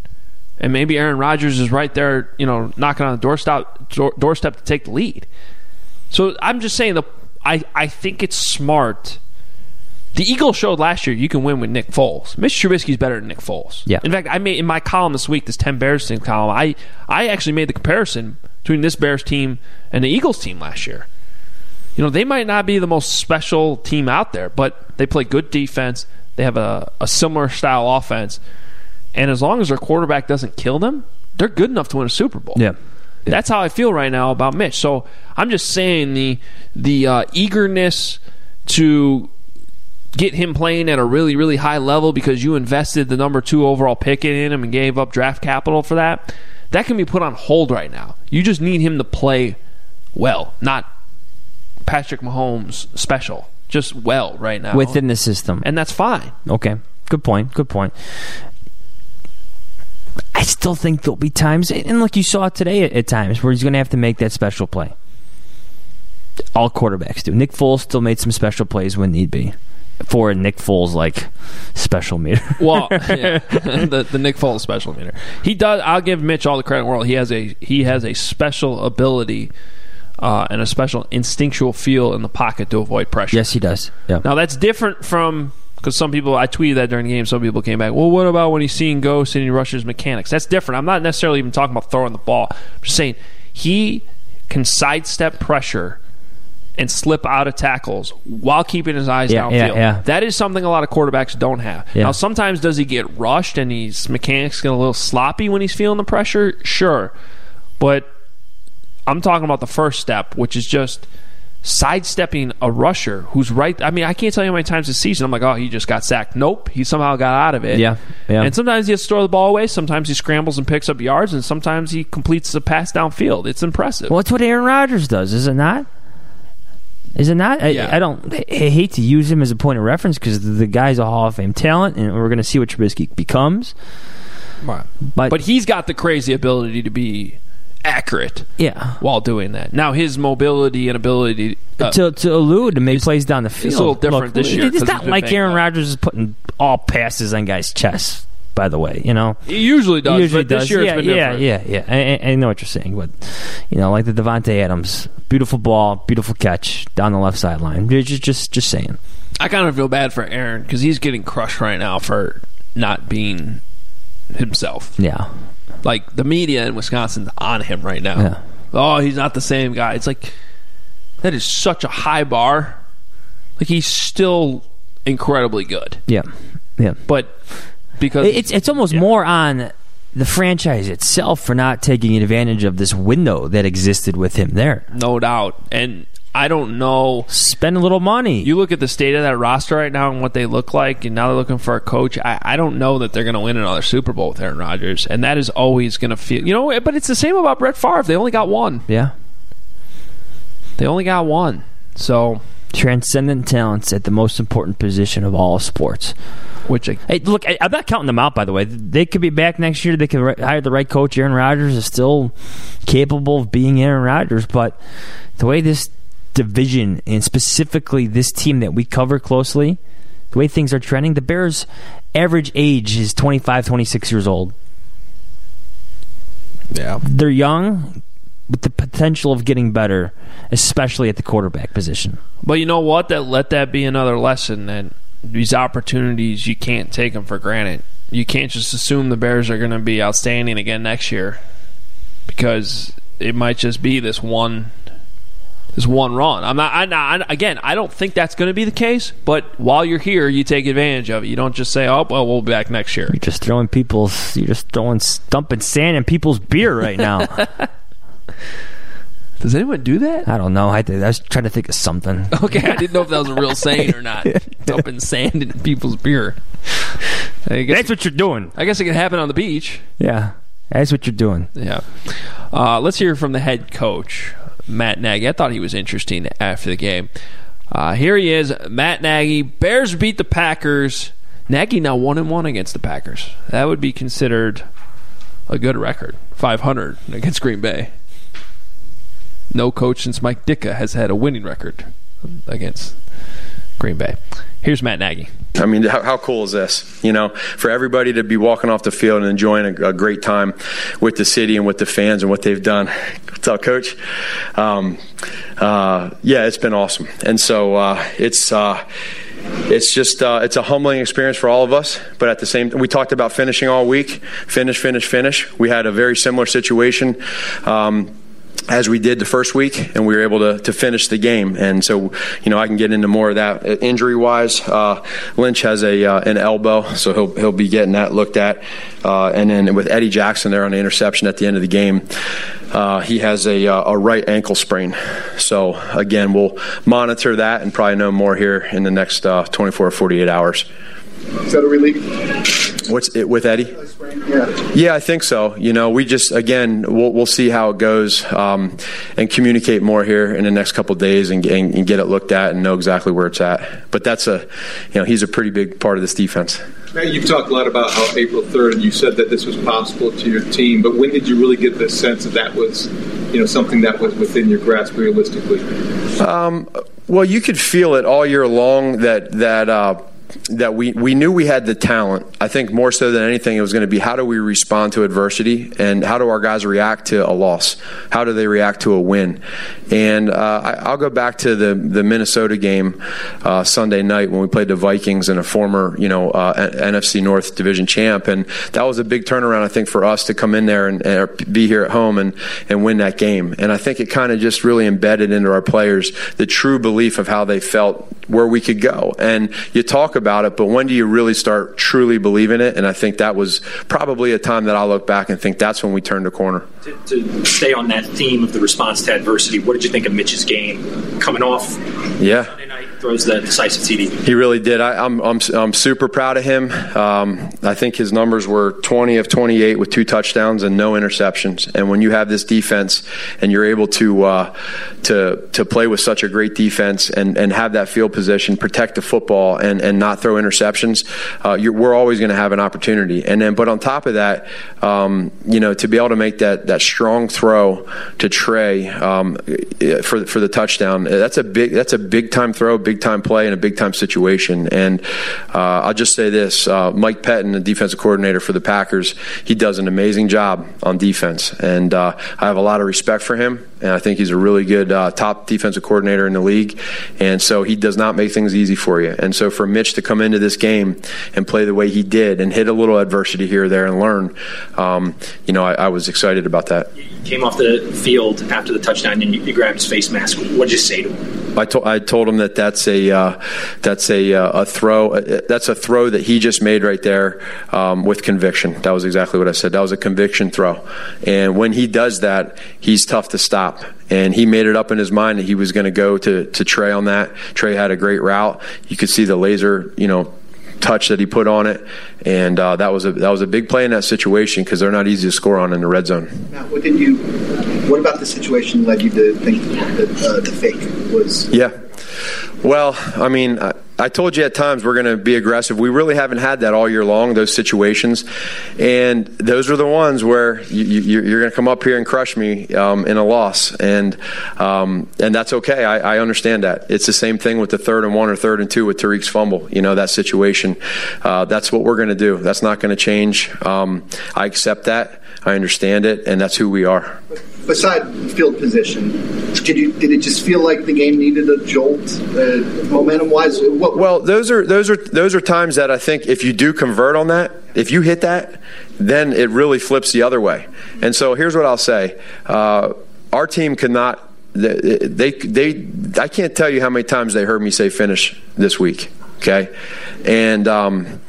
and maybe Aaron Rodgers is right there, you know, knocking on the doorstep doorstep to take the lead. So I'm just saying the I I think it's smart. The Eagles showed last year you can win with Nick Foles. Mitch Trubisky's better than Nick Foles. Yeah. In fact, I made in my column this week, this ten Bears team column, I I actually made the comparison between this Bears team and the Eagles team last year. You know, they might not be the most special team out there, but they play good defense. They have a, a similar style offense. And as long as their quarterback doesn't kill them, they're good enough to win a Super Bowl. Yeah. That's how I feel right now about Mitch. So I'm just saying the the uh, eagerness to get him playing at a really really high level because you invested the number two overall pick in him and gave up draft capital for that. That can be put on hold right now. You just need him to play well, not Patrick Mahomes special, just well right now within the system, and that's fine. Okay, good point. Good point. I still think there'll be times, and look, you saw today at, at times where he's going to have to make that special play. All quarterbacks do. Nick Foles still made some special plays when need be. For Nick Foles, like special meter. Well, yeah, the the Nick Foles special meter. He does. I'll give Mitch all the credit in the world. He has a he has a special ability uh, and a special instinctual feel in the pocket to avoid pressure. yes, he does. Yeah. Now that's different from because some people I tweeted that during the game. Some people came back. Well, what about when he's seeing ghosts and he rushes mechanics? That's different. I'm not necessarily even talking about throwing the ball. I'm just saying he can sidestep pressure and slip out of tackles while keeping his eyes Yeah, downfield. yeah, yeah. That is something a lot of quarterbacks don't have. Now, sometimes does he get rushed and his mechanics get a little sloppy when he's feeling the pressure? Sure. But I'm talking about the first step, which is just sidestepping a rusher who's right. I mean, I can't tell you how many times this season I'm like, oh, he just got sacked. Nope, he somehow got out of it. Yeah, yeah. And sometimes he has to throw the ball away. Sometimes he scrambles and picks up yards, and sometimes he completes a pass downfield. It's impressive. Well, it's what Aaron Rodgers does, is it not? Is it not? I, Yeah. I don't. I hate to use him as a point of reference because the guy's a Hall of Fame talent, and we're going to see what Trubisky becomes. Right. But, But he's got the crazy ability to be accurate yeah, while doing that. Now his mobility and ability uh, to to elude and make plays down the field. it's a little different this year It's not like Aaron. Rodgers is putting all passes on guys' chests. By the way, you know he usually does. He usually but this year yeah, it's been yeah, different. yeah, yeah. I, I- I know what you're saying, but you know, like the Davante Adams, beautiful ball, beautiful catch down the left sideline. Just, just, just saying. I kind of feel bad for Aaron because he's getting crushed right now for not being himself. Yeah, Like the media in Wisconsin's on him right now. Yeah. Oh, he's not the same guy. It's like that is such a high bar. Like he's still incredibly good, yeah, yeah. but because It's it's almost more on the franchise itself for not taking advantage of this window that existed with him there. no doubt, and I don't know. Spend a little money. You look at the state of that roster right now and what they look like, and now they're looking for a coach. I, I don't know that they're going to win another Super Bowl with Aaron Rodgers, and that is always going to feel, you know. But it's the same about Brett Favre. They only got one. yeah, They only got one. So, transcendent talents at the most important position of all sports. which I, Hey, look, I, I'm not counting them out. By the way, they could be back next year. They could ri- hire the right coach. Aaron Rodgers is still capable of being Aaron Rodgers, but the way this division and specifically this team that we cover closely, the way things are trending, the Bears' average age is 25, 26 years old. yeah, They're young with the potential of getting better, especially at the quarterback position. But you know what? That let that be another lesson that these opportunities you can't take them for granted. You can't just assume the Bears are going to be outstanding again next year because it might just be this one this one run. I'm not. I, I, again, I don't think that's going to be the case. But while you're here, you take advantage of it. You don't just say, "Oh, well, we'll be back next year." You're just throwing people's, you're just throwing, dumping sand in people's beer right now. Does anyone do that? I don't know. I, I was trying to think of something. Okay, I didn't know if that was a real saying or not. Dumping sand in people's beer. I guess, That's what you're doing. I guess it can happen on the beach. Yeah, that's what you're doing. Yeah. Uh, let's hear from the head coach, Matt Nagy. I thought he was interesting after the game. Uh, here he is, Matt Nagy. Bears beat the Packers. Nagy now one and one against the Packers. That would be considered a good record. Five hundred against Green Bay. No coach since Mike Ditka has had a winning record against Green Bay. Here's Matt Nagy. I mean, how, how cool is this? You know, for everybody to be walking off the field and enjoying a, a great time with the city and with the fans and what they've done. What's up, Coach? Um, uh, yeah, it's been awesome, and so uh, it's. Uh, it's just uh, it's a humbling experience for all of us but at the same time we talked about finishing all week finish finish finish we had a very similar situation um, as we did the first week, and we were able to, to finish the game. And so, you know, I can get into more of that injury wise. Uh, Lynch has a uh, an elbow, so he'll he'll be getting that looked at. Uh, and then with Eddie Jackson there on the interception at the end of the game, uh, he has a a right ankle sprain. So again, we'll monitor that and probably know more here in the next uh, 24 or 48 hours. Is that a relief? What's it with Eddie? Yeah. Yeah, I think so. You know, we just again we'll we'll see how it goes um, and communicate more here in the next couple days and, and, and get it looked at and know exactly where it's at. But that's a, you know, he's a pretty big part of this defense. Matt, you've talked a lot about how April 3rd, and you said that this was possible to your team, but when did you really get the sense that that was, you know, something that was within your grasp realistically? Um, well, you could feel it all year long that that uh, that we, we knew we had the talent. I think more so than anything, it was going to be how do we respond to adversity and how do our guys react to a loss? How do they react to a win? And uh, I, I'll go back to the, the Minnesota game uh, Sunday night when we played the Vikings and a former you know uh, NFC North Division champ, and that was a big turnaround I think for us to come in there and, and be here at home and and win that game. And I think it kind of just really embedded into our players the true belief of how they felt where we could go. And you talk about it, but when do you really start truly believing it? And I think that was probably a time that I look back and think that's when we turned a corner. To, to stay on that theme of the response to adversity, what did you think of Mitch's game coming off? Yeah. Throws the decisive TD. He really did. I, am I'm, I'm, I'm super proud of him. Um, I think his numbers were 20 of 28 with two touchdowns and no interceptions. And when you have this defense and you're able to uh, to to play with such a great defense and, and have that field position, protect the football, and, and not throw interceptions, uh, we're always going to have an opportunity. And then, but on top of that, um, you know, to be able to make that that strong throw to Trey um, for for the touchdown, that's a big that's a big time throw, big time play, in a big time situation. And uh, I'll just say this: uh, Mike Pettine, the defensive coordinator for the Packers, he does an amazing job on defense, and uh, I have a lot of respect for him. And I think he's a really good uh, top defensive coordinator in the league. And so he does not make things easy for you. And so for Mitch to come into this game and play the way he did and hit a little adversity here or there and learn, um, you know, I, I, was excited about that. You came off the field after the touchdown and you, you grabbed his face mask. What did you say to him? I, to, I told him that that's a uh, that's a, uh, a throw uh, that's a throw that he just made right there um, with conviction. That was exactly what I said. That was a conviction throw, and when he does that, he's tough to stop. And he made it up in his mind that he was going to go to to Trey on that. Trey had a great route. You could see the laser, you know, touch that he put on it, and uh, that was a that was a big play in that situation because they're not easy to score on in the red zone. Now, what did you? What about the situation led you to think that uh, the fake was? Yeah. Well, I mean, I, I told you at times we're going to be aggressive. We really haven't had that all year long, those situations. And those are the ones where you, are going to come up here and crush me um, in a loss. And um, and that's okay. I, I, understand that. It's the same thing with the third and one or third and two with Tarik's fumble. You know, that situation. Uh, that's what we're going to do. That's not going to change. Um, I accept that. I understand it. And that's who we are beside field position, did you did it just feel like the game needed a jolt, uh, momentum wise? Well, those are those are those are times that I think if you do convert on that, if you hit that, then it really flips the other way. And so here's what I'll say: uh, our team cannot. They, they they I can't tell you how many times they heard me say finish this week. Okay, and. Um,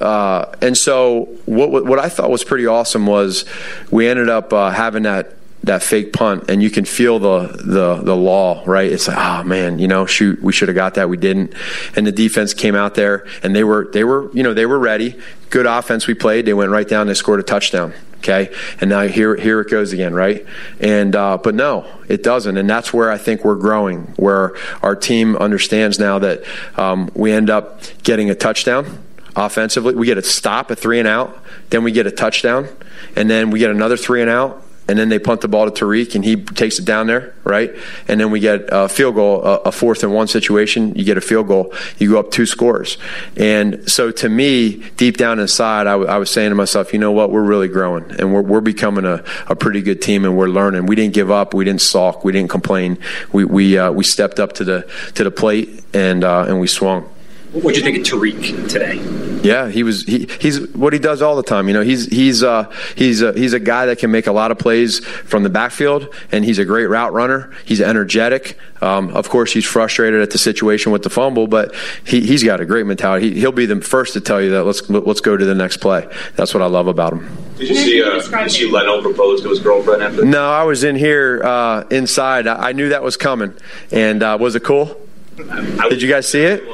uh, and so what what I thought was pretty awesome was we ended up uh, having that that fake punt and you can feel the the the law right? It's like oh man you know shoot we should have got that we didn't. And the defense came out there and they were they were you know they were ready. Good offense we played. They went right down they scored a touchdown okay? And now here here it goes again right? And uh, but no it doesn't. And that's where i think we're growing where our team understands now that um, we end up getting a touchdown offensively. We get a stop a three and out then we get a touchdown and then we get another three and out and then they punt the ball to Tarik, and he takes it down there, right? And then we get a field goal, a fourth and one situation. You get a field goal, you go up two scores. And so to me, deep down inside, I, w- I was saying to myself, you know what? We're really growing, and we're, we're becoming a, a pretty good team, and we're learning. We didn't give up, we didn't sulk, we didn't complain. We we uh, we stepped up to the to the plate, and uh, and we swung. What do you think of Tarik today? Yeah, he was. He, he's what he does all the time. You know, he's he's uh, he's a, he's a guy that can make a lot of plays from the backfield, and he's a great route runner. He's energetic. Um, of course, he's frustrated at the situation with the fumble, but he, he's got a great mentality. He, will be the first to tell you that let's let's go to the next play. That's what I love about him. Did you see? Uh, did you see Leno propose to his girlfriend after? No, I was in here uh, inside. I, I, knew that was coming, and uh, was it cool? Did you guys see it?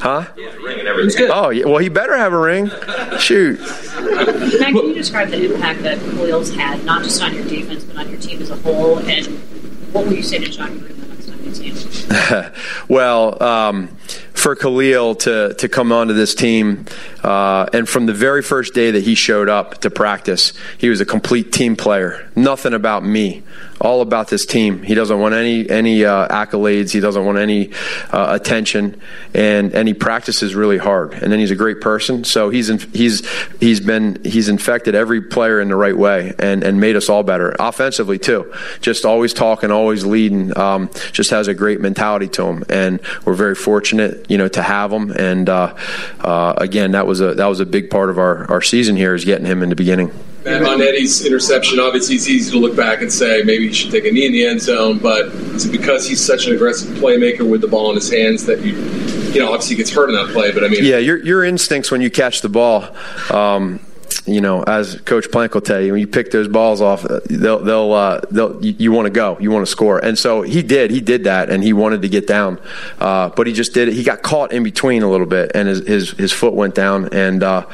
Huh? ring and. Oh, yeah. well, he better have a ring. Shoot. Matt, can you describe the impact that Khalil's had, not just on your defense, but on your team as a whole? And what will you say to Jon Gruden the next time you see him? well, um, for Khalil to, to come onto this team, uh, and from the very first day that he showed up to practice, he was a complete team player. Nothing about me all about this team. He doesn't want any any uh, accolades. He doesn't want any uh, attention, and and he practices really hard. And then he's a great person. So he's in, he's he's been he's infected every player in the right way, and and made us all better offensively too. Just always talking, always leading. Um, just has a great mentality to him, and we're very fortunate, you know, to have him. And uh, uh, again, that was a that was a big part of our our season here is getting him in the beginning. Matt, on Eddie's interception, obviously it's easy to look back and say maybe he should take a knee in the end zone, but is it because he's such an aggressive playmaker with the ball in his hands that you, you know, obviously gets hurt in that play, but I mean, yeah, your your instincts when you catch the ball. Um, you know, as Coach Plank will tell you, when you pick those balls off, they'll they'll uh, they'll you, you want to go, you want to score, and so he did, he did that, and he wanted to get down, uh, but he just did it. He got caught in between a little bit, and his his, his foot went down, and uh,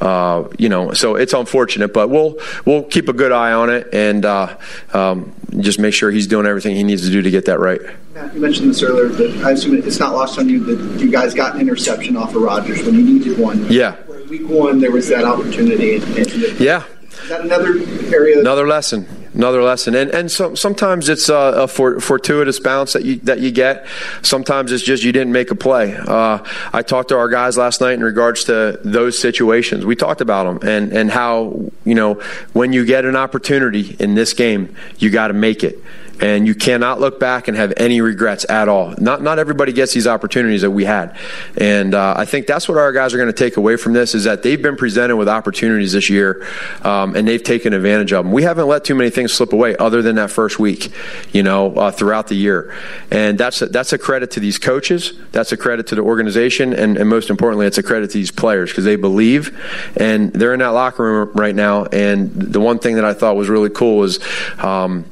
uh, you know, so it's unfortunate, but we'll we'll keep a good eye on it and uh, um, just make sure he's doing everything he needs to do to get that right. Matt, you mentioned this earlier, but I assume it's not lost on you that you guys got an interception off of Rodgers when you needed one. Yeah. Week one, there was that opportunity. And, and yeah. Another area? Another lesson. Another lesson, and and so, sometimes it's a, a for, fortuitous bounce that you that you get. Sometimes it's just you didn't make a play. Uh, I talked to our guys last night in regards to those situations. We talked about them and and how you know when you get an opportunity in this game, you got to make it and you cannot look back and have any regrets at all. Not not everybody gets these opportunities that we had, and uh, I think that's what our guys are going to take away from this is that they've been presented with opportunities this year, um, and they've taken advantage of them. We haven't let too many things slip away, other than that first week, you know, uh, throughout the year, and that's a, that's a credit to these coaches, that's a credit to the organization, and, and most importantly, it's a credit to these players because they believe, and they're in that locker room right now. And the one thing that I thought was really cool was. Um,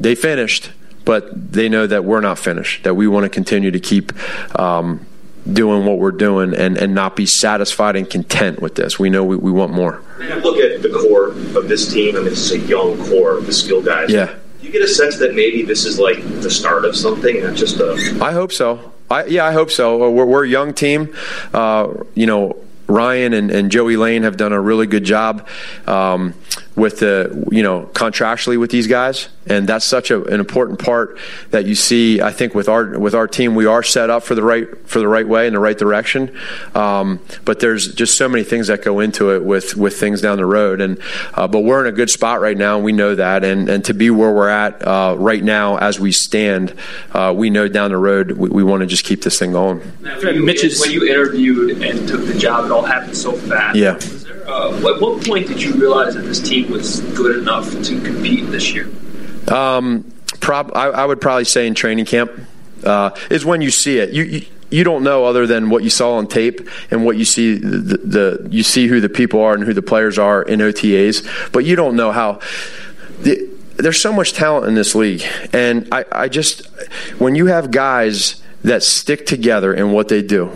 they finished, but they know that we're not finished, that we want to continue to keep um, doing what we're doing and, and not be satisfied and content with this. We know we, we want more. Look at the core of this team. I mean, this is a young core of the skilled guys. Yeah. Do you get a sense that maybe this is like the start of something, not just a. I hope so. I, yeah, I hope so. We're, we're a young team. Uh, you know, Ryan and, and, Joey Laine have done a really good job um, with the you know contractually with these guys, and that's such a, an important part that you see. I think with our with our team, we are set up for the right for the right way in the right direction. Um, but there's just so many things that go into it with with things down the road, and uh, but we're in a good spot right now, and we know that. And and to be where we're at uh, right now as we stand, uh, we know down the road we, we want to just keep this thing going. When you, when you interviewed and took the job, it all happened so fast. Yeah. Uh, at what point did you realize that this team was good enough to compete this year? Um, prob- I, I, would probably say in training camp uh, is when you see it. You, you, you don't know other than what you saw on tape and what you see the, the, you see who the people are and who the players are in OTAs, but you don't know how. The, there's so much talent in this league, and I, I just when you have guys that stick together in what they do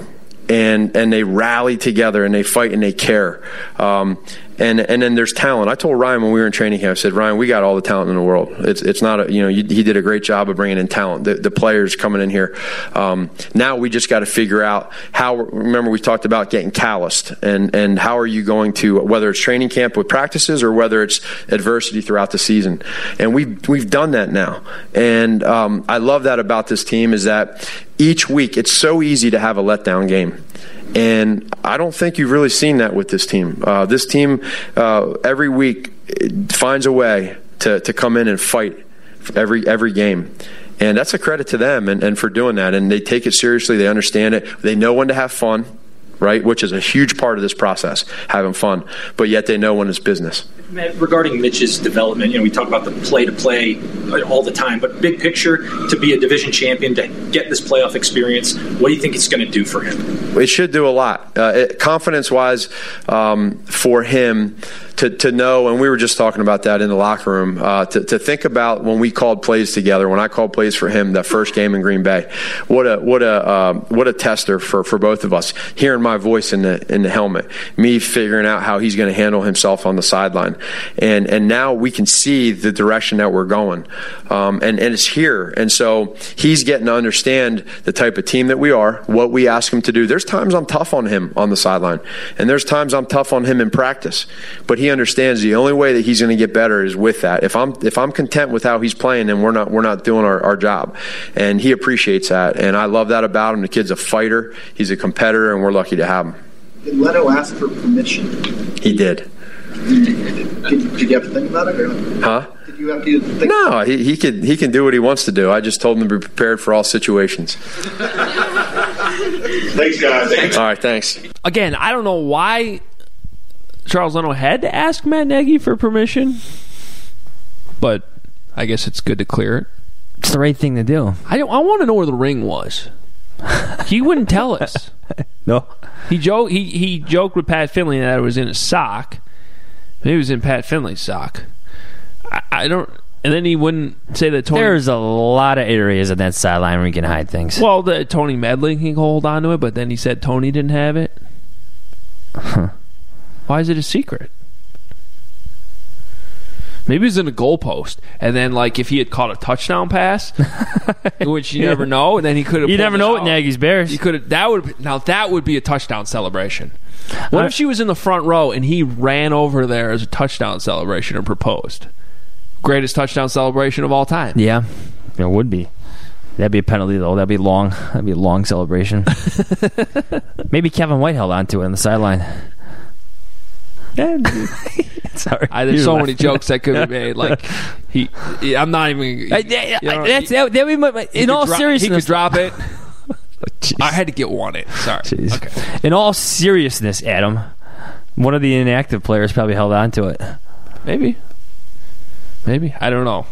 and and they rally together and they fight and they care. Um, and and then there's talent. I told Ryan when we were in training camp, I said, Ryan, we got all the talent in the world. It's it's not a you know you, he did a great job of bringing in talent. The, the players coming in here. Um, now we just got to figure out how. Remember we talked about getting calloused and and how are you going to whether it's training camp with practices or whether it's adversity throughout the season. And we've we've done that now. And um, I love that about this team is that each week it's so easy to have a letdown game. And I don't think you've really seen that with this team. Uh, this team uh, every week finds a way to, to come in and fight every every game. And that's a credit to them and, and for doing that. And they take it seriously. They understand it. They know when to have fun, right? Which is a huge part of this process, having fun. But yet they know when it's business regarding Mitch's development, you know, we talk about the play to play all the time, but big picture, to be a division champion, to get this playoff experience, what do you think it's going to do for him? It should do a lot. Uh, confidence wise, um, for him, to, to know, and we were just talking about that in the locker room, uh, to, to think about when we called plays together, when I called plays for him that first game in Green Bay, what a what a uh, what a tester for, for both of us. Hearing my voice in the in the helmet, me figuring out how he's going to handle himself on the sideline, and and now we can see the direction that we're going, um, and and it's here, and so he's getting to understand the type of team that we are, what we ask him to do. There's times I'm tough on him on the sideline, and there's times I'm tough on him in practice, but he understands the only way that he's going to get better is with that. If I'm if I'm content with how he's playing, then we're not we're not doing our, our job, and he appreciates that, and I love that about him. The kid's a fighter, he's a competitor, and we're lucky to have him. Did Leno ask for permission? He did, Did, did you have to think about it? Or huh? did you have to think? No, he, he can he can do what he wants to do. I just told him to be prepared for all situations. Thanks, guys. All right, thanks. Again, I don't know why Charles Leno had to ask Matt Nagy for permission, but I guess it's good to clear it. It's the right thing to do. I don't, I want to know where the ring was. He wouldn't tell us. No. He joked. He he joked with Pat Finley that it was in a sock. Maybe it was in Pat Finley's sock. I, I don't. And then he wouldn't say that Tony. There's a lot of areas of that sideline where you can hide things. well, that Tony Medlin can hold on to it, but then he said Tony didn't have it. Why is it a secret? Maybe was in a goalpost, and then like if he had caught a touchdown pass, which you never know, and then he could have. You never know with Nagy's Bears. You could have. That would now that would be a touchdown celebration. What if she was in the front row and he ran over there as a touchdown celebration and proposed? Greatest touchdown celebration of all time. Yeah, it would be. That'd be a penalty though. That'd be long. That'd be a long celebration. Maybe Kevin White held on to it on the sideline. Sorry, I, there's so many jokes that could be made. Like he, he- I'm not even. I- I- you know, that's that, that would be my- he in all dro- seriousness. he could drop it. I had to get one it. Sorry. Jeez. Okay. In all seriousness, Adam, one of the inactive players probably held on to it. Maybe. Maybe. I don't know.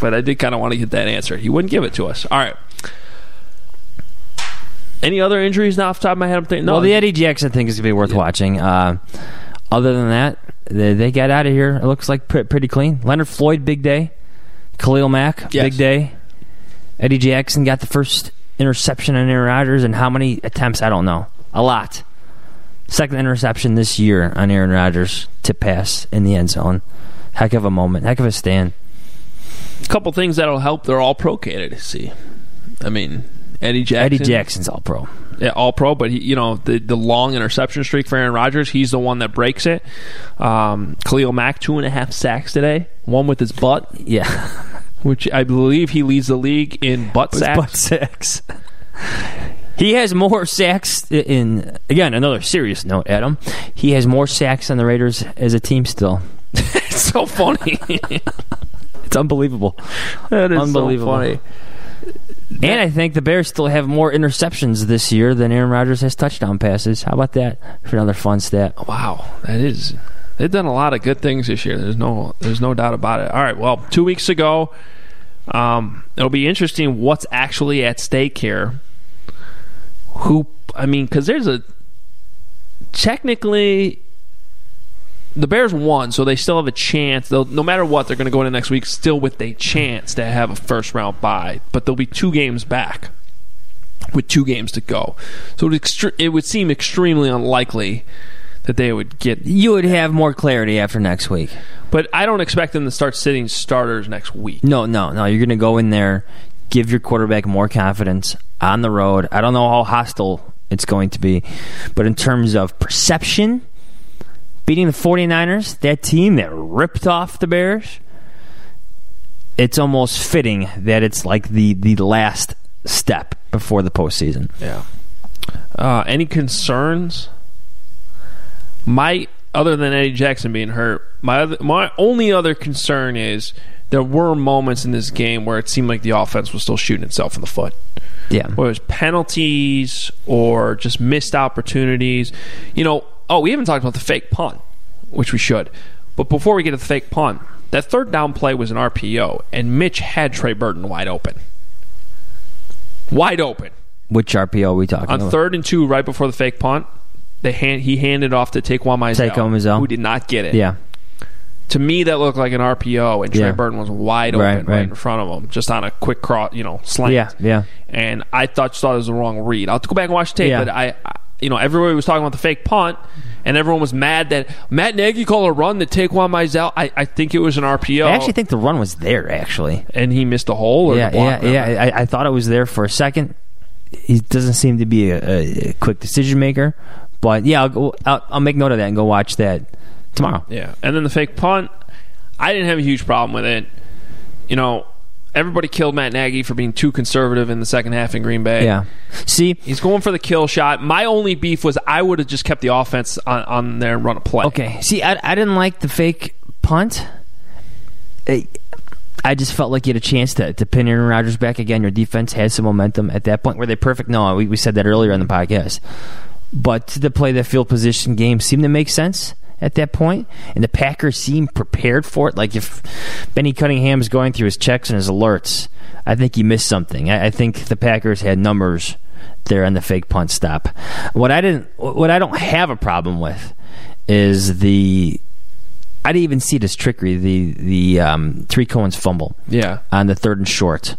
But I did kind of want to get that answer. He wouldn't give it to us. All right. Any other injuries now off the top of my head? I'm thinking. No, well, the Eddie Jackson thing is going to be worth watching. Uh, other than that, they, they got out of here. It looks like pre- pretty clean. Leonard Floyd, big day. Khalil Mack, Yes. big day. Eddie Jackson got the first interception on Aaron Rodgers, and how many attempts? I don't know. A lot. Second interception this year on Aaron Rodgers to pass in the end zone. Heck of a moment. Heck of a stand. a couple things that'll help. They're all pro candidacy. I mean, Eddie Jackson. Eddie Jackson's all pro. All pro, but he, you know the the long interception streak for Aaron Rodgers, he's the one that breaks it. Um, Khalil Mack two and a half sacks today, one with his butt, Yeah. which I believe he leads the league in butt sacks. Butt sacks. He has more sacks in again another serious note, Adam. He has more sacks than the Raiders as a team still. it's so funny. It's unbelievable. that is Unbelievable. so funny. And I think the Bears still have more interceptions this year than Aaron Rodgers has touchdown passes. How about that for another fun stat? Wow, that is. They've done a lot of good things this year. There's no, there's no doubt about it. All right, well, two weeks ago, um, it'll be interesting what's actually at stake here. Who, I mean, because there's a technically the Bears won, so they still have a chance. They'll, no matter what, they're going to go into next week still with a chance to have a first round bye. But they'll be two games back with two games to go. So it, extre- it would seem extremely unlikely that they would get. You would have more clarity after next week. But I don't expect them to start sitting starters next week. No, no, no. You're going to go in there, give your quarterback more confidence on the road. I don't know how hostile it's going to be, but in terms of perception, beating the 49ers, that team that ripped off the Bears, it's almost fitting that it's like the, the last step before the postseason. Yeah. Uh, any concerns? My other than Eddie Jackson being hurt, my other, my only other concern is there were moments in this game where it seemed like the offense was still shooting itself in the foot. Yeah. Whether it was penalties or just missed opportunities. You know, oh, we haven't talked about the fake punt, which we should. But before we get to the fake punt, that third down play was an RPO, and Mitch had Trey Burton wide open. Wide open. Which RPO are we talking On about? third and two, right before the fake punt, they hand, he handed off to Taquan Mizzell, Taquan Mizzell. who did not get it. Yeah. To me, that looked like an RPO, and Trey Yeah. Burton was wide open Right, right, right. in front of him, just on a quick cross, you know, slant. Yeah, yeah. And I thought thought it was the wrong read. I'll have to go back and watch the tape, Yeah. but I, I, you know, everybody was talking about the fake punt, and everyone was mad that Matt Nagy called a run to Taquan Mizzell. I, I think it was an RPO. I actually think the run was there, actually. and he missed a hole. Or yeah, yeah, yeah. I, I thought it was there for a second. He doesn't seem to be a, a, a quick decision maker, but yeah, I'll, go, I'll, I'll make note of that and go watch that tomorrow. Yeah, and then the fake punt. I didn't have a huge problem with it. You know, everybody killed Matt Nagy for being too conservative in the second half in Green Bay. Yeah. See, he's going for the kill shot. My only beef was I would have just kept the offense on, on there and run a play. Okay. See, I, I didn't like the fake punt. I, I just felt like you had a chance to, to pin Aaron Rodgers back again. Your defense had some momentum at that point. Were they perfect? No, we, we said that earlier on the podcast. But to play the field position game seemed to make sense at that point, and the Packers seemed prepared for it. Like if Benny Cunningham is going through his checks and his alerts, I think he missed something. I, I think the Packers had numbers there on the fake punt stop. What I didn't, what I don't have a problem with, is the. I didn't even see this trickery. The the um, Tarik Cohen's fumble, Yeah. on the third and short,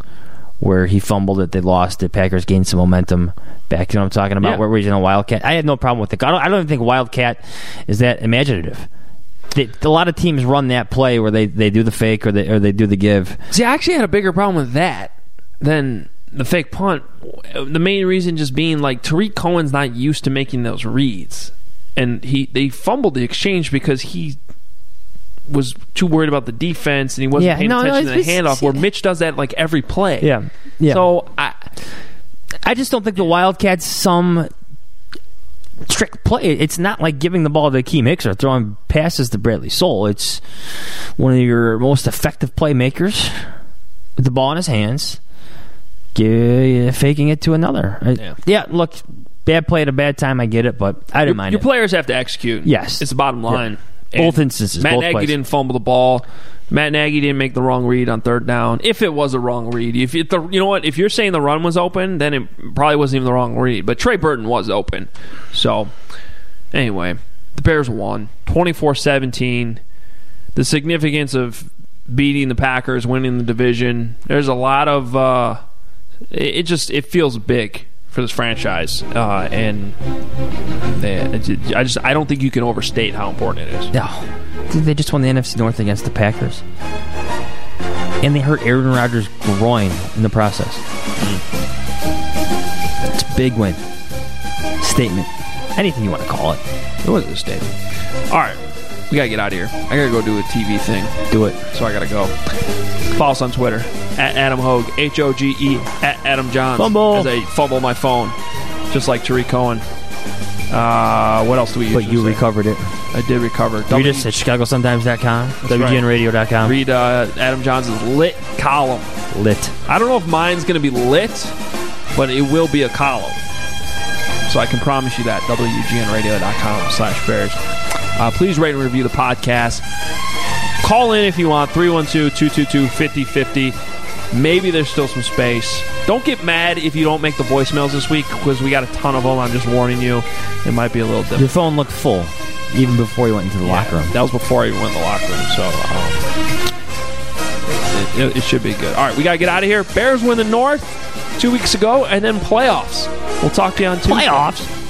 where he fumbled it, they lost. The Packers gained some momentum back. You know what I'm talking about? Yeah. Where regional Wildcat. I had no problem with it. I don't, I don't even think Wildcat is that imaginative. They, a lot of teams run that play where they, they do the fake or they or they do the give. See, I actually had a bigger problem with that than the fake punt. The main reason just being like Tarik Cohen's not used to making those reads, and he they fumbled the exchange because he was too worried about the defense and he wasn't Yeah, paying no, no, attention to the it's- handoff. Where Mitch does that like every play. Yeah, yeah. So I I just don't think the Wildcats some trick play. It's not like giving the ball to Akiem Hicks, throwing passes to Bradley Sowell. It's one of your most effective playmakers with the ball in his hands, gi- faking it to another. I- Yeah. look, bad play at a bad time. I get it, but I didn't your, mind your it. players have to execute. Yes. it's the bottom line. Yeah. Both instances, Matt both Nagy plays. didn't fumble the ball. Matt Nagy didn't make the wrong read on third down. If it was a wrong read, if it, the you know what, if you're saying the run was open, then it probably wasn't even the wrong read. But Trey Burton was open. So anyway, the Bears won 24-17. The significance of beating the Packers, winning the division. There's a lot of uh, it, it just it feels big for this franchise, uh, and they, I just I don't think you can overstate how important it is. No. They just won the NFC North against the Packers. And they hurt Aaron Rodgers' groin in the process. It's a big win. Statement. Anything you want to call it. It was a statement. All right, we gotta get out of here. I gotta go do a TV thing. Do it. So I gotta go. Follow us on Twitter at Adam Hoge, H O G E at Adam Jahns. Fumble. as I fumble my phone, just like Tarik Cohen. Uh, what else do we? Use? But you say? recovered it. I did recover. Read us at ChicagoSuntimes.com, right. WGNRadio.com. Read uh, Adam Jahns' lit column. Lit. I don't know if mine's going to be lit, but it will be a column. So I can promise you that. WGNradio.com slash Bears. Uh, please rate and review the podcast. Call in if you want. 312-222-5050. Maybe there's still some space. Don't get mad if you don't make the voicemails this week because we got a ton of them. I'm just warning you. It might be a little different. Your phone looked full, even before you went into the locker room. That was before I even went in the locker room, so um, it, it, it should be good. All right, we got to get out of here. Bears win the North two weeks ago, and then playoffs. We'll talk to you on Tuesday. Playoffs?